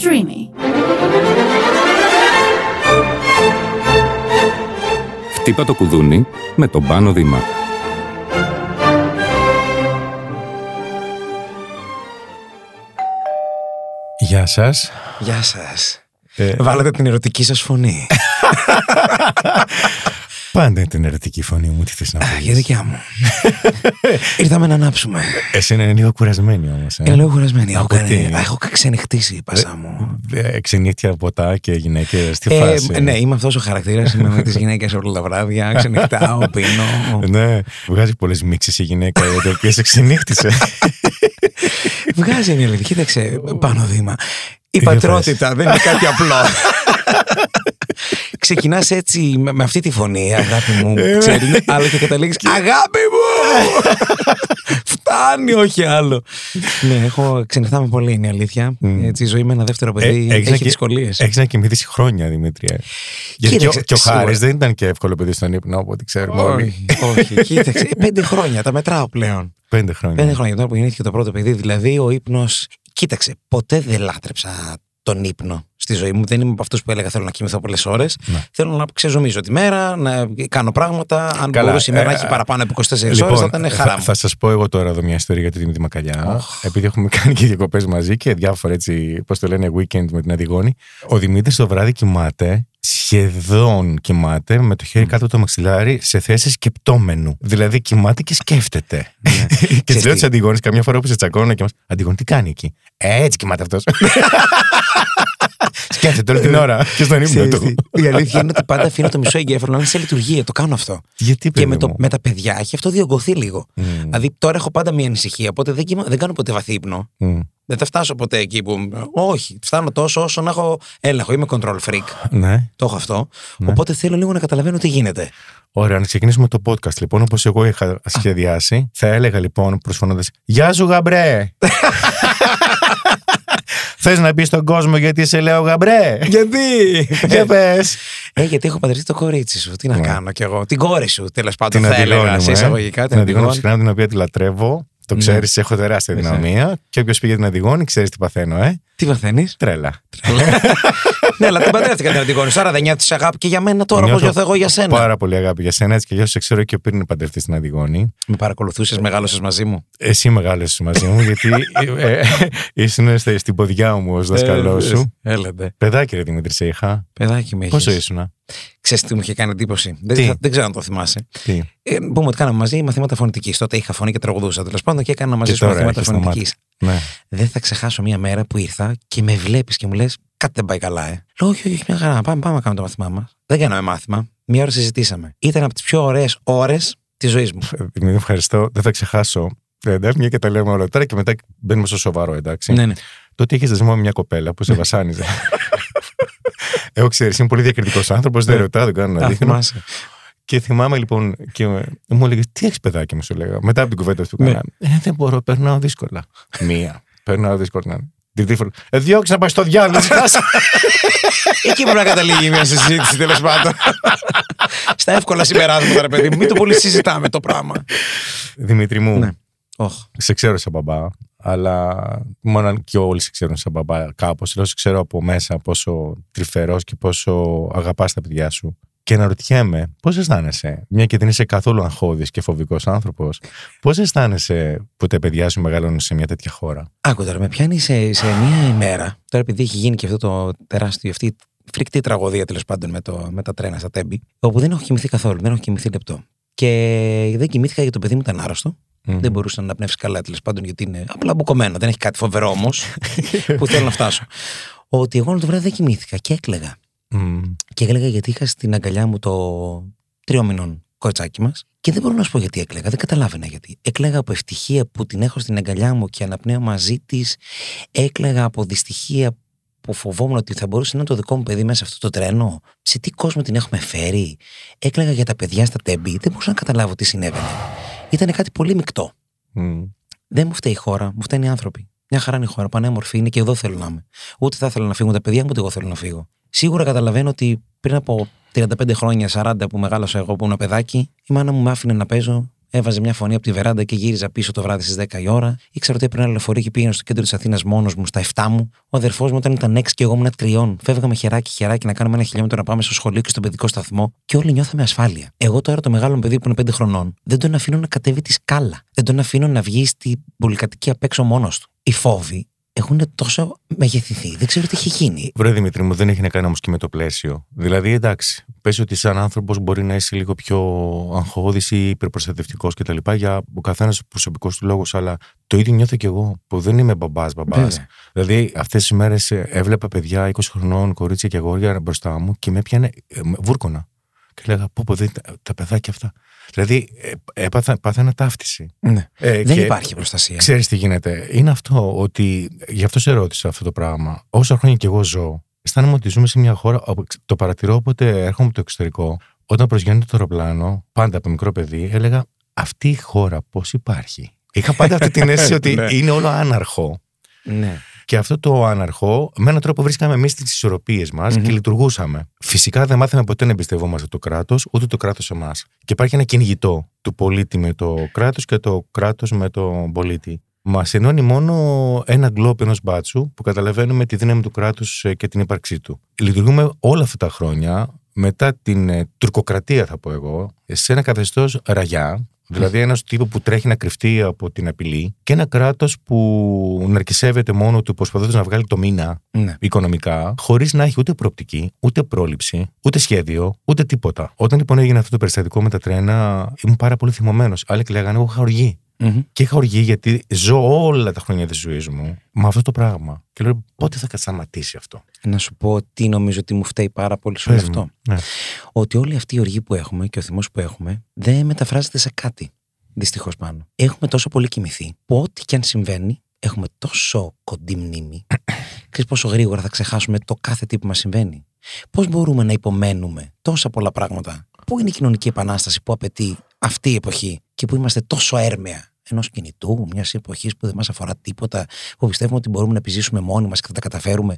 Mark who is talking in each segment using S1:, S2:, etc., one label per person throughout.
S1: Streamy.
S2: Χτύπα το κουδούνι με τον Πάνο Δήμα.
S3: Γεια σας.
S4: Γεια σας.
S3: Ε,
S4: Βάλατε την ερωτική σας φωνή.
S3: Πάντα την ερωτική φωνή μου, τι θες να
S4: Για
S3: πεις.
S4: δικιά μου. Ήρθαμε να ανάψουμε.
S3: Εσύ είναι λίγο κουρασμένη όμως. ε.
S4: Είναι λίγο κουρασμένη. Έχω,
S3: Από
S4: κάνει-
S3: τι;
S4: Α, έχω ξενυχτήσει η πασά μου.
S3: Ε, Ξενύχτια ποτά και γυναίκες, τι
S4: Ε,
S3: φάση.
S4: ναι, είμαι αυτός ο χαρακτήρας. Είμαι με τις γυναίκες όλα τα βράδια. Ξενυχτάω, πίνω.
S3: Ναι, βγάζει πολλές μίξεις η γυναίκα η οποία σε ξενύχτησε.
S4: Βγάζει μια αλήθεια. Κοίταξε, πάνω βήμα. Η
S3: Για
S4: πατρότητα δεν είναι κάτι απλό. Ξεκινάς έτσι με, με αυτή τη φωνή, αγάπη μου, ξέρεις, αλλά και καταλήγεις. Αγάπη μου! Φτάνει, όχι άλλο. ναι, έχω ξενυχτάμε πολύ, είναι η αλήθεια. Έτσι, η ζωή με ένα δεύτερο παιδί
S3: Ε, έχεις να
S4: έχει
S3: κι-
S4: δυσκολίες.
S3: Έχεις να κοιμηθείς χρόνια, Δημήτρια. Γιατί και, ο-
S4: Κοίταξε,
S3: και ο
S4: σίγουρα.
S3: Χάρης δεν ήταν και εύκολο παιδί στον ύπνο, από ό,τι ξέρουμε όλοι.
S4: όχι, όχι. Κοίταξε, ε, πέντε χρόνια, τα μετράω πλέον.
S3: Πέντε χρόνια.
S4: Πέντε χρόνια τώρα που γεννήθηκε το πρώτο παιδί, δηλαδή ο ύπνος. Κοίταξε, ποτέ δεν λάτρεψα τον ύπνο στη ζωή μου. Δεν είμαι από αυτούς που έλεγα θέλω να κοιμηθώ πολλές ώρες.
S3: Ναι.
S4: Θέλω να ξεζομίζω τη μέρα, να κάνω πράγματα. Αν
S3: Καλά,
S4: μπορούσε η μέρα
S3: ε,
S4: να έχει παραπάνω από 24 ώρες,
S3: Λοιπόν,
S4: θα ήταν χαρά
S3: θα,
S4: μου.
S3: θα σας πω εγώ τώρα εδώ μια ιστορία για τη Δημήτρη Μακαλιά. Επειδή έχουμε κάνει και διακοπές μαζί και διάφορα έτσι, πώς το λένε, weekend με την Αντιγόνη. Ο Δημήτρης το βράδυ κοιμάται, σχεδόν κοιμάται, με το χέρι κάτω από το μαξιλάρι σε θέση σκεπτόμενου. Δηλαδή κοιμάται και σκέφτεται. και της
S4: Ξέρεις
S3: λέω
S4: τι.
S3: της Αντιγόνης, καμιά φορά που σε τσακώνω και μας. Αντιγόνη, τι κάνει εκεί; Ε, έτσι κοιμάται αυτός. Σκέφτεται όλη την ώρα και στον ύπνο
S4: Ξέρεις
S3: του.
S4: τι, Η αλήθεια είναι ότι πάντα αφήνω το μισό εγκέφαλο να είναι σε λειτουργία. Το κάνω αυτό.
S3: Γιατί
S4: Και
S3: παιδί
S4: με, το,
S3: μου;
S4: με τα παιδιά έχει αυτό διωγγωθεί λίγο. Δηλαδή τώρα έχω πάντα μια ανησυχία, οπότε δεν, κοιμα- δεν κάνω ποτέ βαθύ ύπνο.
S3: Μμ.
S4: Δεν θα φτάσω ποτέ εκεί που. Όχι, φτάνω τόσο όσο να έχω έλεγχο. Είμαι control freak.
S3: Ναι.
S4: Το έχω αυτό. Οπότε θέλω λίγο να καταλαβαίνω τι γίνεται.
S3: Ωραία, να ξεκινήσουμε το podcast λοιπόν όπως εγώ είχα σχεδιάσει. Θα έλεγα λοιπόν προσφωνώντας Γεια σου γαμπρέ! Θες να πει στον κόσμο γιατί σε λέω γαμπρέ!
S4: Γιατί!
S3: Για πες!
S4: ε, γιατί έχω παντρευτεί το κορίτσι σου. Τι να
S3: Ναι.
S4: κάνω κι εγώ. Την κόρη σου, τέλος πάντων.
S3: Την
S4: θα έλεγα
S3: Αντιγόνη
S4: σε
S3: μου. ε.
S4: εισαγωγικά.
S3: Την
S4: Την
S3: Αντιγόνη
S4: Αντιγόνη.
S3: ψυχρά την οποία τη λατρεύω. Το
S4: Ναι.
S3: ξέρεις, έχω τεράστια
S4: Δεν
S3: δυναμία. Και όποιος πήγε την Αντιγόνη, ξέρεις τι παθαίνω, ε.
S4: Τι παθαίνει.
S3: Τρέλα.
S4: ναι, αλλά την παντρεύτηκα την Αντιγόνη. Άρα δεν νιώθεις αγάπη και για μένα τώρα, όπως
S3: Νιώθω
S4: νιώθω εγώ για σένα.
S3: Πάρα πολύ αγάπη για σένα, έτσι κι αλλιώς σε ξέρω και πριν παντρευτεί στην Αντιγόνη.
S4: Με παρακολουθούσες, μεγάλωσες μαζί μου.
S3: Εσύ μεγάλωσες μαζί μου, γιατί ε, ε, ήσουν στη- στην ποδιά μου ως δασκαλός σου.
S4: Έλατε.
S3: Παιδάκι, ρε Δημήτρη, σε είχα.
S4: Παιδάκι με
S3: Πόσο
S4: έχεις.
S3: ήσουν,
S4: Ξέρεις τι μου είχε κάνει εντύπωση. Δεν,
S3: Τι;
S4: θα- δεν ξέρω αν το θυμάσαι.
S3: τι;
S4: Ε, πούμε ότι κάναμε μαζί μαθήματα φωνητικής. Τότε είχα φωνή και τραγουδούσα τέλος πάντων και έκανα μαζί
S3: Και
S4: σου
S3: τώρα
S4: μαθήματα
S3: έχεις το μάτι.
S4: φωνητικής.
S3: Ναι.
S4: Δεν θα ξεχάσω μία μέρα που ήρθα και με βλέπεις και μου λες: Κάτι δεν πάει καλά, ε. Λέω: Όχι, όχι, μια χαρά. Πάμε, πάμε να κάνουμε το μάθημά μας. Δεν κάναμε μάθημα. Μία ώρα συζητήσαμε. Ήταν από τις πιο ωραίες ώρες της ζωής μου.
S3: Δημήτρη, ευχαριστώ. Δεν θα ξεχάσω. Ε, Εντάξει, μια και τα λέμε όλα τώρα και μετά μπαίνουμε στο σοβαρό, εντάξει.
S4: ναι, ναι.
S3: Τότε είχε δεσμό με μια κοπέλα που σε βασάνιζε. Εγώ ξέρεις, είμαι πολύ διακριτικός άνθρωπος, δεν ρωτάω, δεν κάνω να
S4: Α,
S3: δείχνω.
S4: Θυμάσαι.
S3: Και θυμάμαι λοιπόν και μου έλεγες Τι έχεις παιδάκι μου, σου λέγα. Μετά από την κουβέντα που
S4: Ναι.
S3: κάναμε. Ε, δεν μπορώ, περνάω δύσκολα. Μία. Περνάω δύσκολα. Την τρίτη Ε, διώξε να πάει στο διάλογο.
S4: Εκεί πρέπει να καταλήγει μια συζήτηση τέλος πάντων. Στα εύκολα συμπεράσματα, ρε παιδί μου. Μην το πολύ συζητάμε το πράγμα.
S3: Δημήτρη μου,
S4: Ναι. Όχ.
S3: σε ξέρω σαν μπαμπά, αλλά μόνο αν και όλοι σε ξέρουν σαν μπαμπά κάπως. Λέω, σε ξέρω από μέσα πόσο τρυφερός και πόσο αγαπάς τα παιδιά σου. Και να ρωτιέμαι, πώς αισθάνεσαι, μια και δεν είσαι καθόλου αγχώδης και φοβικός άνθρωπος, πώς αισθάνεσαι που τα παιδιά σου μεγαλώνουν σε μια τέτοια χώρα;
S4: Άκου τώρα, με πιάνει σε, σε μία ημέρα. Τώρα, επειδή έχει γίνει και αυτό το τεράστιο, αυτή η φρικτή τραγωδία τέλος πάντων με, το, με τα τρένα στα τέμπη, όπου δεν έχω κοιμηθεί καθόλου, δεν έχω κοιμηθεί λεπτό. Και δεν κοιμήθηκα γιατί το παιδί μου ήταν άρρωστο.
S3: Μμμ.
S4: Δεν μπορούσε να αναπνεύσει καλά τέλος πάντων γιατί είναι απλά μπουκωμένο. Δεν έχει κάτι φοβερό όμως που θέλω να φτάσω. Ότι εγώ όλο το βράδυ δεν κοιμήθηκα και έκλαιγα.
S3: Μμ.
S4: Και έκλαιγα γιατί είχα στην αγκαλιά μου το τριόμηνον κοριτσάκι μας. Και δεν μπορώ να σου πω γιατί έκλαιγα. Δεν καταλάβαινα γιατί. Έκλαιγα από ευτυχία που την έχω στην αγκαλιά μου και αναπνέω μαζί της. Έκλαιγα από δυστυχία που φοβόμουν ότι θα μπορούσε να είναι το δικό μου παιδί μέσα σε αυτό το τρένο. Σε τι κόσμο την έχουμε φέρει. Έκλαιγα για τα παιδιά στα τέμπη. Δεν μπορούσα να καταλάβω τι συνέβαινε. Ήταν κάτι πολύ μεικτό.
S3: Μμ.
S4: Δεν μου φταίει η χώρα, μου φταίνουν οι άνθρωποι. Μια χαρά είναι η χώρα, πανέμορφη είναι και εδώ θέλω να είμαι. Ούτε θα ήθελα να φύγουν τα παιδιά μου, ούτε εγώ θέλω να φύγω. Σίγουρα καταλαβαίνω ότι πριν από 35 χρόνια, 40 που μεγάλωσα εγώ που ήμουν παιδάκι, η μάνα μου με άφηνε να παίζω έβαζε μια φωνή από τη βεράντα και γύριζα πίσω το βράδυ στις 10 η ώρα. Ήξερα ότι έπαιρνα λεωφορείο και πήγαινα στο κέντρο της Αθήνας μόνος μου στα 7 μου. Ο αδερφός μου όταν ήταν 6 και εγώ ήμουν 3. Φεύγαμε χεράκι χεράκι να κάνουμε ένα χιλιόμετρο να πάμε στο σχολείο και στον παιδικό σταθμό και όλοι νιώθαμε ασφάλεια. Εγώ τώρα το μεγάλο μου παιδί που είναι 5 χρονών δεν τον αφήνω να κατέβει τη σκάλα. Δεν τον αφήνω να βγει στην πολυκατοικία απ' έξω μόνος του. Οι φόβοι έχουν τόσο μεγεθυνθεί. Δεν ξέρω τι έχει γίνει.
S3: Βρε Δημήτρη μου, δεν έχει να κάνει όμως και με το πλαίσιο. Δηλαδή, εντάξει, πες ότι σαν άνθρωπος μπορεί να είσαι λίγο πιο αγχώδης ή υπερπροστατευτικός κτλ. Για ο καθένας προσωπικός του λόγος, αλλά το ίδιο νιώθω κι εγώ που δεν είμαι μπαμπάς μπαμπάς.
S4: Βέβαια.
S3: Δηλαδή, αυτές τις μέρες έβλεπα παιδιά 20 χρονών, κορίτσια και αγόρια μπροστά μου και με έπιανε ε, με βούρκωνα. Και λέγα, πω, πω, δεν, τα παιδάκια αυτά. Δηλαδή, ε, έπαθα, πάθαινα ταύτιση.
S4: Ναι.
S3: Ε,
S4: Δεν
S3: και-
S4: υπάρχει προστασία.
S3: Ξέρεις τι γίνεται. Είναι αυτό ότι. Γι' αυτό σε ρώτησα αυτό το πράγμα. Όσα χρόνια κι εγώ ζω, αισθάνομαι ότι ζούμε σε μια χώρα. όπου Το παρατηρώ όποτε έρχομαι από το εξωτερικό. Όταν προσγειώνεται το αεροπλάνο, πάντα από μικρό παιδί, έλεγα αυτή η χώρα πώς υπάρχει; Είχα πάντα αυτή την αίσθηση ότι
S4: Ναι.
S3: είναι όλο άναρχο.
S4: Ναι.
S3: Και αυτό το άναρχο, με έναν τρόπο βρίσκαμε εμείς τις ισορροπίες μας
S4: Μμμ.
S3: και λειτουργούσαμε. Φυσικά δεν μάθαμε ποτέ να εμπιστευόμαστε το κράτος, ούτε το κράτος εμάς. Και υπάρχει ένα κυνηγητό του πολίτη με το κράτος και το κράτος με τον πολίτη. Μας ενώνει μόνο ένα γκλόπ ενός μπάτσου που καταλαβαίνουμε τη δύναμη του κράτους και την ύπαρξή του. Λειτουργούμε όλα αυτά τα χρόνια μετά την ε, τουρκοκρατία, θα πω εγώ, σε ένα καθεστώς ραγιά, Δηλαδή, ένας τύπος που τρέχει να κρυφτεί από την απειλή και ένα κράτος που ναρκισεύεται μόνο του προσπαθώντας να βγάλει το μήνα
S4: ναι.
S3: οικονομικά, χωρίς να έχει ούτε προοπτική, ούτε πρόληψη, ούτε σχέδιο, ούτε τίποτα. Όταν λοιπόν έγινε αυτό το περιστατικό με τα τρένα, ήμουν πάρα πολύ θυμωμένος. Άλλοι λέγανε, Εγώ είχα οργή.
S4: Μμμ.
S3: Και είχα οργή γιατί ζω όλα τα χρόνια της ζωής μου με αυτό το πράγμα. Και λέω, πότε θα σταματήσει αυτό;
S4: Να σου πω τι νομίζω ότι μου φταίει πάρα πολύ σε όλο
S3: Πες μου.
S4: αυτό.
S3: Ναι.
S4: Ότι όλη αυτή η οργή που έχουμε και ο θυμός που έχουμε δεν μεταφράζεται σε κάτι. Δυστυχώς πάνω. Έχουμε τόσο πολύ κοιμηθεί που ό,τι και αν συμβαίνει, έχουμε τόσο κοντή μνήμη. Ξέρεις πόσο γρήγορα θα ξεχάσουμε το κάθε τι που μας συμβαίνει. Πώς μπορούμε να υπομένουμε τόσα πολλά πράγματα. Πού είναι η κοινωνική επανάσταση που απαιτεί αυτή η εποχή και που είμαστε τόσο έρμεα ενός κινητού, μιας εποχής που δεν μας αφορά τίποτα, που πιστεύουμε ότι μπορούμε να επιζήσουμε μόνοι μας και θα τα καταφέρουμε.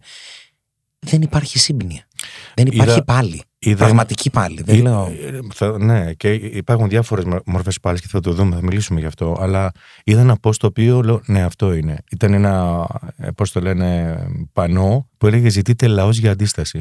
S4: Δεν υπάρχει σύμπνοια. Δεν υπάρχει
S3: Είδα-
S4: πάλι.
S3: Είδα-
S4: Πραγματική πάλι. Δεν
S3: Ε,
S4: λέω.
S3: ε, θα- ναι, και υπάρχουν διάφορες μορφές πάλι και θα το δούμε, θα μιλήσουμε γι' αυτό. Αλλά είδα ένα post το οποίο λέω, ναι, αυτό είναι. Ήταν ένα, πώς το λένε, πανό που έλεγε Ζητείτε λαός για αντίσταση.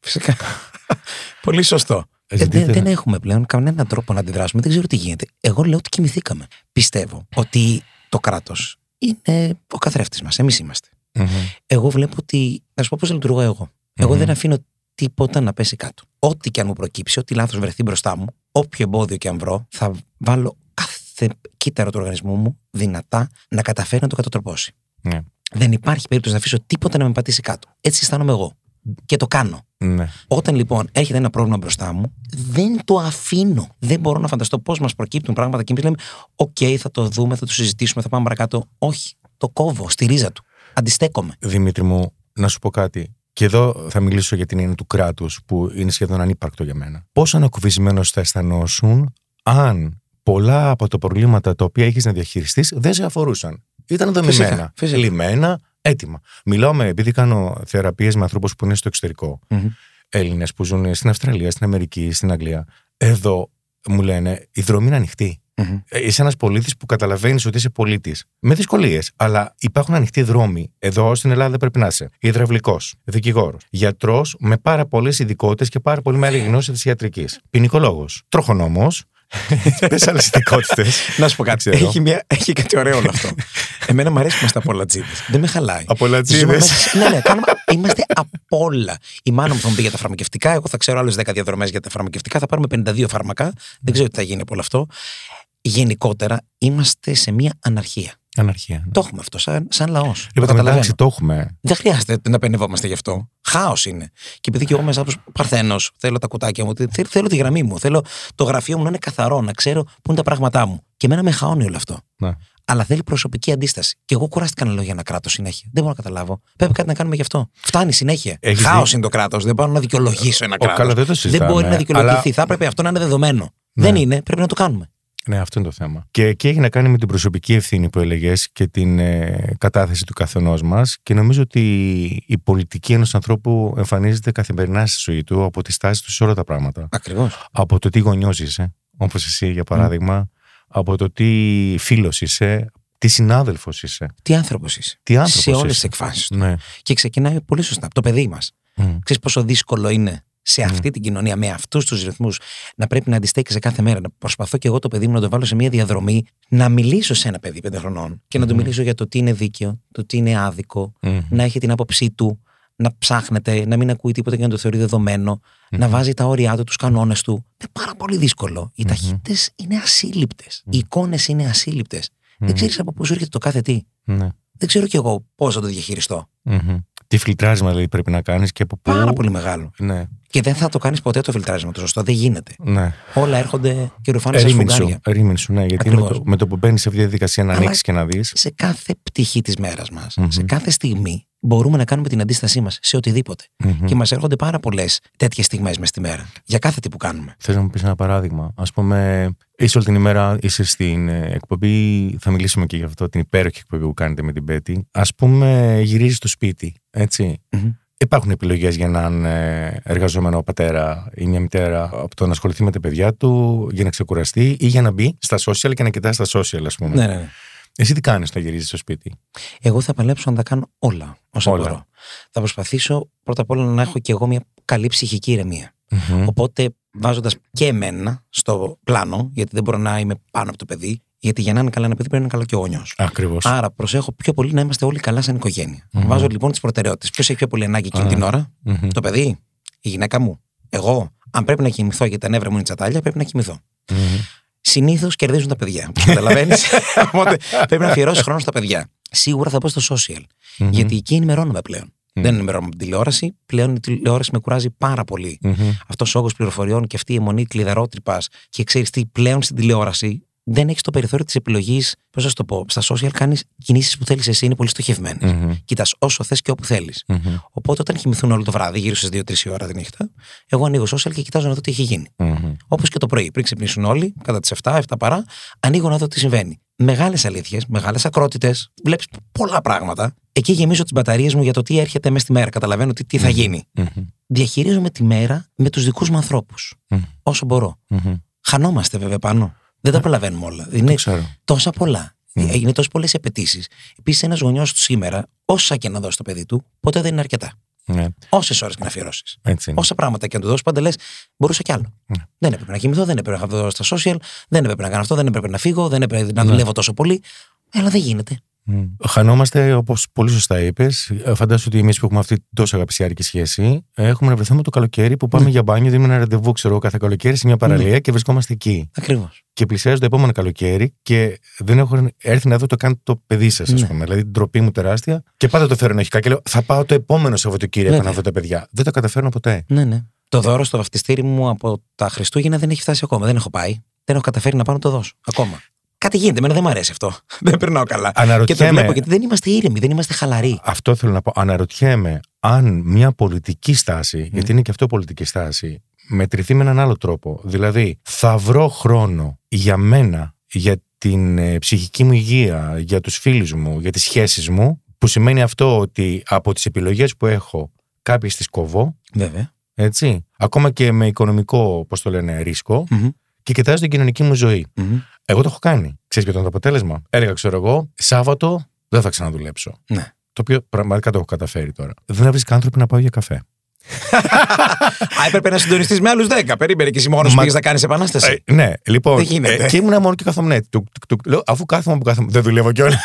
S4: Φυσικά. Πολύ σωστό. Ε,
S3: Ζητείτε
S4: δεν, δεν
S3: να-
S4: έχουμε πλέον κανέναν τρόπο να αντιδράσουμε. Δεν ξέρω τι γίνεται. Εγώ λέω ότι κοιμηθήκαμε. Πιστεύω ότι το κράτος είναι ο καθρέφτης μας. Εμείς είμαστε.
S3: Μμμ.
S4: Εγώ βλέπω ότι. Να σου πω πώς λειτουργώ εγώ. Εγώ
S3: Μμμ.
S4: δεν αφήνω τίποτα να πέσει κάτω. Ό,τι και αν μου προκύψει, ό,τι λάθος βρεθεί μπροστά μου, όποιο εμπόδιο και αν βρω, θα βάλω κάθε κύτταρο του οργανισμού μου δυνατά να καταφέρει να το κατατροπώσει.
S3: Ναι.
S4: Δεν υπάρχει περίπτωση να αφήσω τίποτα να με πατήσει κάτω. Έτσι αισθάνομαι εγώ. Και το κάνω.
S3: Ναι.
S4: Όταν λοιπόν έρχεται ένα πρόβλημα μπροστά μου, δεν το αφήνω. Δεν μπορώ να φανταστώ πώς μας προκύπτουν πράγματα και εμείς λέμε: Οκ, θα το δούμε, θα το συζητήσουμε, θα πάμε παρακάτω. Όχι. Το κόβω στη ρίζα του. Αντιστέκομαι.
S3: Δημήτρη μου, να σου πω κάτι. Και εδώ θα μιλήσω για την έννοια του κράτους, που είναι σχεδόν ανύπαρκτο για μένα. Πόσο ανακουφισμένο θα αισθανόσουν αν πολλά από τα προβλήματα τα οποία έχεις να διαχειριστείς δεν σε αφορούσαν. Ήταν δομημένα,
S4: Φυσικά, φυσικά.
S3: λυμένα, έτοιμα. Μιλάω με, επειδή κάνω θεραπείες με ανθρώπους που είναι στο εξωτερικό.
S4: Μμμ.
S3: Έλληνες που ζουν στην Αυστραλία, στην Αμερική, στην Αγγλία. Εδώ μου λένε η δρομή είναι ανοιχτή.
S4: Μμμ.
S3: Ε, Είσαι ένας πολίτης που καταλαβαίνεις ότι είσαι πολίτης. Με δυσκολίες. Αλλά υπάρχουν ανοιχτοί δρόμοι. Εδώ στην Ελλάδα πρέπει να είσαι υδραυλικός, δικηγόρος, γιατρός με πάρα πολλές ειδικότητες και πάρα πολύ μεγάλη γνώση της ιατρικής. Ποινικολόγος, τροχονόμος. Πες άλλες ειδικότητες.
S4: Να σου πω κάτι.
S3: Ξέρω.
S4: Έχει, μια, έχει κάτι ωραίο όλο αυτό. Εμένα μου αρέσει που είμαστε απολατζίδε. Δεν με χαλάει.
S3: Απολατζίδες.
S4: Ζούμε μέσα- Ναι, ναι, κάνουμε, είμαστε απ' όλα. Η μάνα μου θα μου πει για τα φαρμακευτικά. Εγώ θα ξέρω άλλες 10 διαδρομές για τα φαρμακευτικά. Θα πάρουμε 52 φάρμακα. Δεν ξέρω τι θα γίνει από όλο αυτό. Γενικότερα είμαστε σε μια αναρχία.
S3: Αναρχία. ναι.
S4: Το έχουμε αυτό σαν, σαν λαός.
S3: Λοιπόν, εντάξει, το έχουμε.
S4: Δεν χρειάζεται να πενευόμαστε γι' αυτό. Χάος είναι. Και επειδή και εγώ μέσα από Παρθένος θέλω τα κουτάκια μου, θε- θέλω τη γραμμή μου, θέλω το γραφείο μου να είναι καθαρό, να ξέρω πού είναι τα πράγματά μου. Και εμένα με χαώνει όλο αυτό.
S3: Ναι.
S4: Αλλά θέλει προσωπική αντίσταση. Και εγώ κουράστηκα να λέω για ένα κράτος συνέχεια. Δεν μπορώ να καταλάβω. Πρέπει κάτι να κάνουμε γι' αυτό. Φτάνει συνέχεια.
S3: Έχεις
S4: Χάος
S3: δει-
S4: είναι το κράτος. Δεν μπορώ να δικαιολογήσω ένα
S3: Ο, καλά,
S4: κράτος.
S3: δεν το συζητάμε.
S4: Δεν μπορεί να δικαιολογηθεί.
S3: αλλά-
S4: Θα έπρεπε αυτό να είναι δεδομένο.
S3: Ναι.
S4: Δεν είναι. Πρέπει να το κάνουμε.
S3: Ναι, αυτό είναι το θέμα. Και, και έχει να κάνει με την προσωπική ευθύνη που έλεγες και την ε, κατάθεση του καθενός μας. Και νομίζω ότι η πολιτική ενός ανθρώπου εμφανίζεται καθημερινά στη ζωή του από τη στάση του σε όλα τα πράγματα.
S4: Ακριβώς.
S3: Από το τι γονιός είσαι, όπως εσύ για παράδειγμα, από το τι φίλος είσαι, τι συνάδελφος είσαι,
S4: Τι άνθρωπος είσαι.
S3: τι άνθρωπος
S4: σε όλες τις
S3: είσαι.
S4: εκφάσει του.
S3: Ναι.
S4: Και ξεκινάει πολύ σωστά από το παιδί μας.
S3: Μμ.
S4: Ξέρεις πόσο δύσκολο είναι σε αυτή την κοινωνία, με αυτούς τους ρυθμούς, να πρέπει να αντιστέκει κάθε μέρα. Να προσπαθώ και εγώ το παιδί μου να το βάλω σε μια διαδρομή, να μιλήσω σε ένα παιδί πέντε χρονών και να του μιλήσω για το τι είναι δίκαιο, το τι είναι άδικο,
S3: Μμμ.
S4: να έχει την άποψή του, να ψάχνεται, να μην ακούει τίποτα και να το θεωρεί δεδομένο, να βάζει τα όρια του, τους κανόνες του. Είναι πάρα πολύ δύσκολο. Οι ταχύτητες είναι ασύλληπτες. Οι εικόνες είναι ασύλληπτες. Δεν ξέρεις από πού σου έρχεται το κάθε τι.
S3: Ναι.
S4: Δεν ξέρω κι εγώ πώς θα το διαχειριστώ.
S3: Μμμ. Τι φιλτράρισμα δηλαδή πρέπει να κάνεις και από πού.
S4: Πάρα πολύ μεγάλο.
S3: Ναι.
S4: Και δεν θα το κάνεις ποτέ το φιλτράρισμα το σωστό. Δεν γίνεται.
S3: ναι.
S4: Όλα έρχονται και ρουφάνε σαν
S3: Ρήμην σου,
S4: σφουγγάρια.
S3: ρήμην σου, ναι. Γιατί με
S4: Ακριβώς.
S3: το, με το που μπαίνεις σε αυτή τη διαδικασία να
S4: Αλλά-
S3: ανοίξεις και να δεις.
S4: Σε κάθε πτυχή της μέρας μας, σε κάθε στιγμή, μπορούμε να κάνουμε την αντίστασή μας σε οτιδήποτε. Και μας έρχονται πάρα πολλές τέτοιες στιγμές μες στη μέρα. Για κάθε τι που κάνουμε.
S3: Θες να μου πεις ένα παράδειγμα. Α πούμε, είσαι όλη την ημέρα, είσαι στην ε, εκπομπή. Θα μιλήσουμε και για αυτό την υπέροχη εκπομπή που κάνετε με την Πέτη. Α πούμε, γυρίζεις στο σπίτι. Έτσι.
S4: Μμμ.
S3: Υπάρχουν επιλογές για έναν ε, εργαζόμενο πατέρα ή μια μητέρα από το να ασχοληθεί με τα παιδιά του για να ξεκουραστεί ή για να μπει στα social και να κοιτά στα social, ας πούμε.
S4: Ναι, ναι, ναι.
S3: Εσύ τι κάνεις όταν γυρίζεις στο σπίτι;
S4: Εγώ θα παλέψω να τα κάνω όλα όσα
S3: Όλα.
S4: μπορώ. Θα προσπαθήσω πρώτα απ' όλα να έχω και εγώ μια καλή ψυχική ηρεμία.
S3: Μμμ.
S4: Οπότε βάζοντας και εμένα στο πλάνο, γιατί δεν μπορώ να είμαι πάνω από το παιδί, γιατί για να είναι καλά ένα παιδί πρέπει να είναι καλό και ο νιός.
S3: Ακριβώς.
S4: Άρα προσέχω πιο πολύ να είμαστε όλοι καλά σαν οικογένεια. Βάζω λοιπόν τις προτεραιότητες. Ποιος έχει πιο πολύ ανάγκη εκείνη την ώρα, το παιδί, η γυναίκα μου, εγώ. Αν πρέπει να κοιμηθώ γιατί τα νεύρα μου είναι τσατάλια, πρέπει να κοιμηθώ. Συνήθως κερδίζουν τα παιδιά. Καταλαβαίνεις; Οπότε πρέπει να αφιερώσεις χρόνο στα παιδιά. Σίγουρα θα πω στο social. Γιατί εκεί ενημερώνομαι πλέον. Δεν ενημερώνομαι από την τηλεόραση. Πλέον η τηλεόραση με κουράζει πάρα πολύ. Αυτός ο όγκος πληροφοριών και αυτή η αιμονή κλειδαρότρυπας και ξέρεις τι πλέον στην τηλεόραση δεν έχεις το περιθώριο της επιλογής. Πώς να σου το πω, στα social κάνεις κινήσεις που θέλεις εσύ, είναι πολύ στοχευμένες.
S3: Μμμ.
S4: Κοίτα όσο θες και όπου θέλεις. Οπότε όταν κοιμηθούν όλο το βράδυ, γύρω στις 2-3 η ώρα τη νύχτα, εγώ ανοίγω social και κοιτάζω να δω τι έχει γίνει. Όπως και το πρωί, πριν ξυπνήσουν όλοι, κατά τις 7, 7 παρά, ανοίγω να δω τι συμβαίνει. Μεγάλες αλήθειες, μεγάλες ακρότητες, βλέπεις πολλά πράγματα. Εκεί γεμίζω τις μπαταρίες μου για το τι έρχεται μέσα στη μέρα. Καταλαβαίνω τι, τι θα γίνει. Διαχειρίζομαι τη μέρα με τους δικούς μου ανθρώπους. Όσο μπορώ. Χανόμαστε βέβαια πάνω. Δεν τα προλαβαίνουμε όλα. Είναι
S3: ξέρω.
S4: τόσα πολλά. Είναι τόσες πολλές απαιτήσει. Επίσης, ένας γονιός του σήμερα, όσα και να δώσει το παιδί του, ποτέ δεν είναι αρκετά.
S3: Ναι,
S4: Όσες ώρες και να αφιερώσεις.
S3: έτσι είναι.
S4: Όσα πράγματα και να του δώσεις, πάντα λες: Μπορούσα κι άλλο. Δεν έπρεπε να κοιμηθώ, δεν έπρεπε να δω στα social, δεν έπρεπε να κάνω αυτό, δεν έπρεπε να φύγω, δεν έπρεπε να δουλεύω τόσο πολύ. Αλλά δεν γίνεται.
S3: Μμ. Χανόμαστε, όπως πολύ σωστά είπες. Φαντάζομαι ότι εμείς που έχουμε αυτή την τόσο αγαπησιάρικη σχέση, έχουμε να βρεθούμε το καλοκαίρι που πάμε για μπάνιο, δίνουμε ένα ραντεβού, ξέρω εγώ, κάθε καλοκαίρι σε μια παραλία και βρισκόμαστε εκεί.
S4: Ακριβώς.
S3: Και πλησιάζει το επόμενο καλοκαίρι και δεν έχω έρθει να δω το κάνει το παιδί σας, ας
S4: Ναι.
S3: πούμε. Δηλαδή την ντροπή μου τεράστια. Και πάντα το φέρω ενοχικά και λέω Θα πάω το επόμενο Σαββατοκύριακο
S4: Βέβαια.
S3: να δω τα παιδιά. Δεν το καταφέρνω ποτέ.
S4: Ναι, ναι. Το δώρο στο βαφτιστήρι μου από τα Χριστούγεννα δεν έχει φτάσει ακόμα. Δεν έχω πάει. Δεν έχω καταφέρει να πάω να το δώσω. Ακόμα. Κάτι γίνεται. Εμένα δεν μου αρέσει αυτό. δεν περνάω καλά. Και το
S3: Αναρωτιέμαι-
S4: βλέπω γιατί δεν είμαστε ήρεμοι, δεν είμαστε χαλαροί.
S3: Αυτό θέλω να πω. Αναρωτιέμαι αν μια πολιτική στάση, γιατί είναι και αυτό πολιτική στάση, μετρηθεί με έναν άλλο τρόπο. Δηλαδή, θα βρω χρόνο για μένα, για την ε, ψυχική μου υγεία, για τους φίλους μου, για τις σχέσεις μου, που σημαίνει αυτό ότι από τις επιλογές που έχω κάποιες τις κοβώ,
S4: Βέβαια.
S3: έτσι, ακόμα και με οικονομικό, πώς το λένε, ρίσκο,
S4: Μμμ.
S3: Και κοιτάζω την κοινωνική μου ζωή.
S4: Μμμ.
S3: Εγώ το έχω κάνει. Ξέρεις ποιο ήταν το αποτέλεσμα; Έλεγα, ξέρω εγώ, Σάββατο δεν θα ξαναδουλέψω.
S4: Ναι.
S3: Το οποίο πραγματικά το έχω καταφέρει τώρα. Δεν βρίσκω άνθρωποι να πάω για καφέ.
S4: Α, έπρεπε να συντονιστεί με άλλους 10. Περίμενε και εσύ μόνος
S3: Μα-
S4: πήγες να κάνεις επανάσταση.
S3: Ε, ναι, λοιπόν.
S4: Δεν γίνεται.
S3: ε, και ήμουν μόνο και καθόμουν έτσι. Τουκ, τουκ, τουκ. Λέω, αφού κάθομαι που κάθομαι. Δεν δουλεύω κιόλας.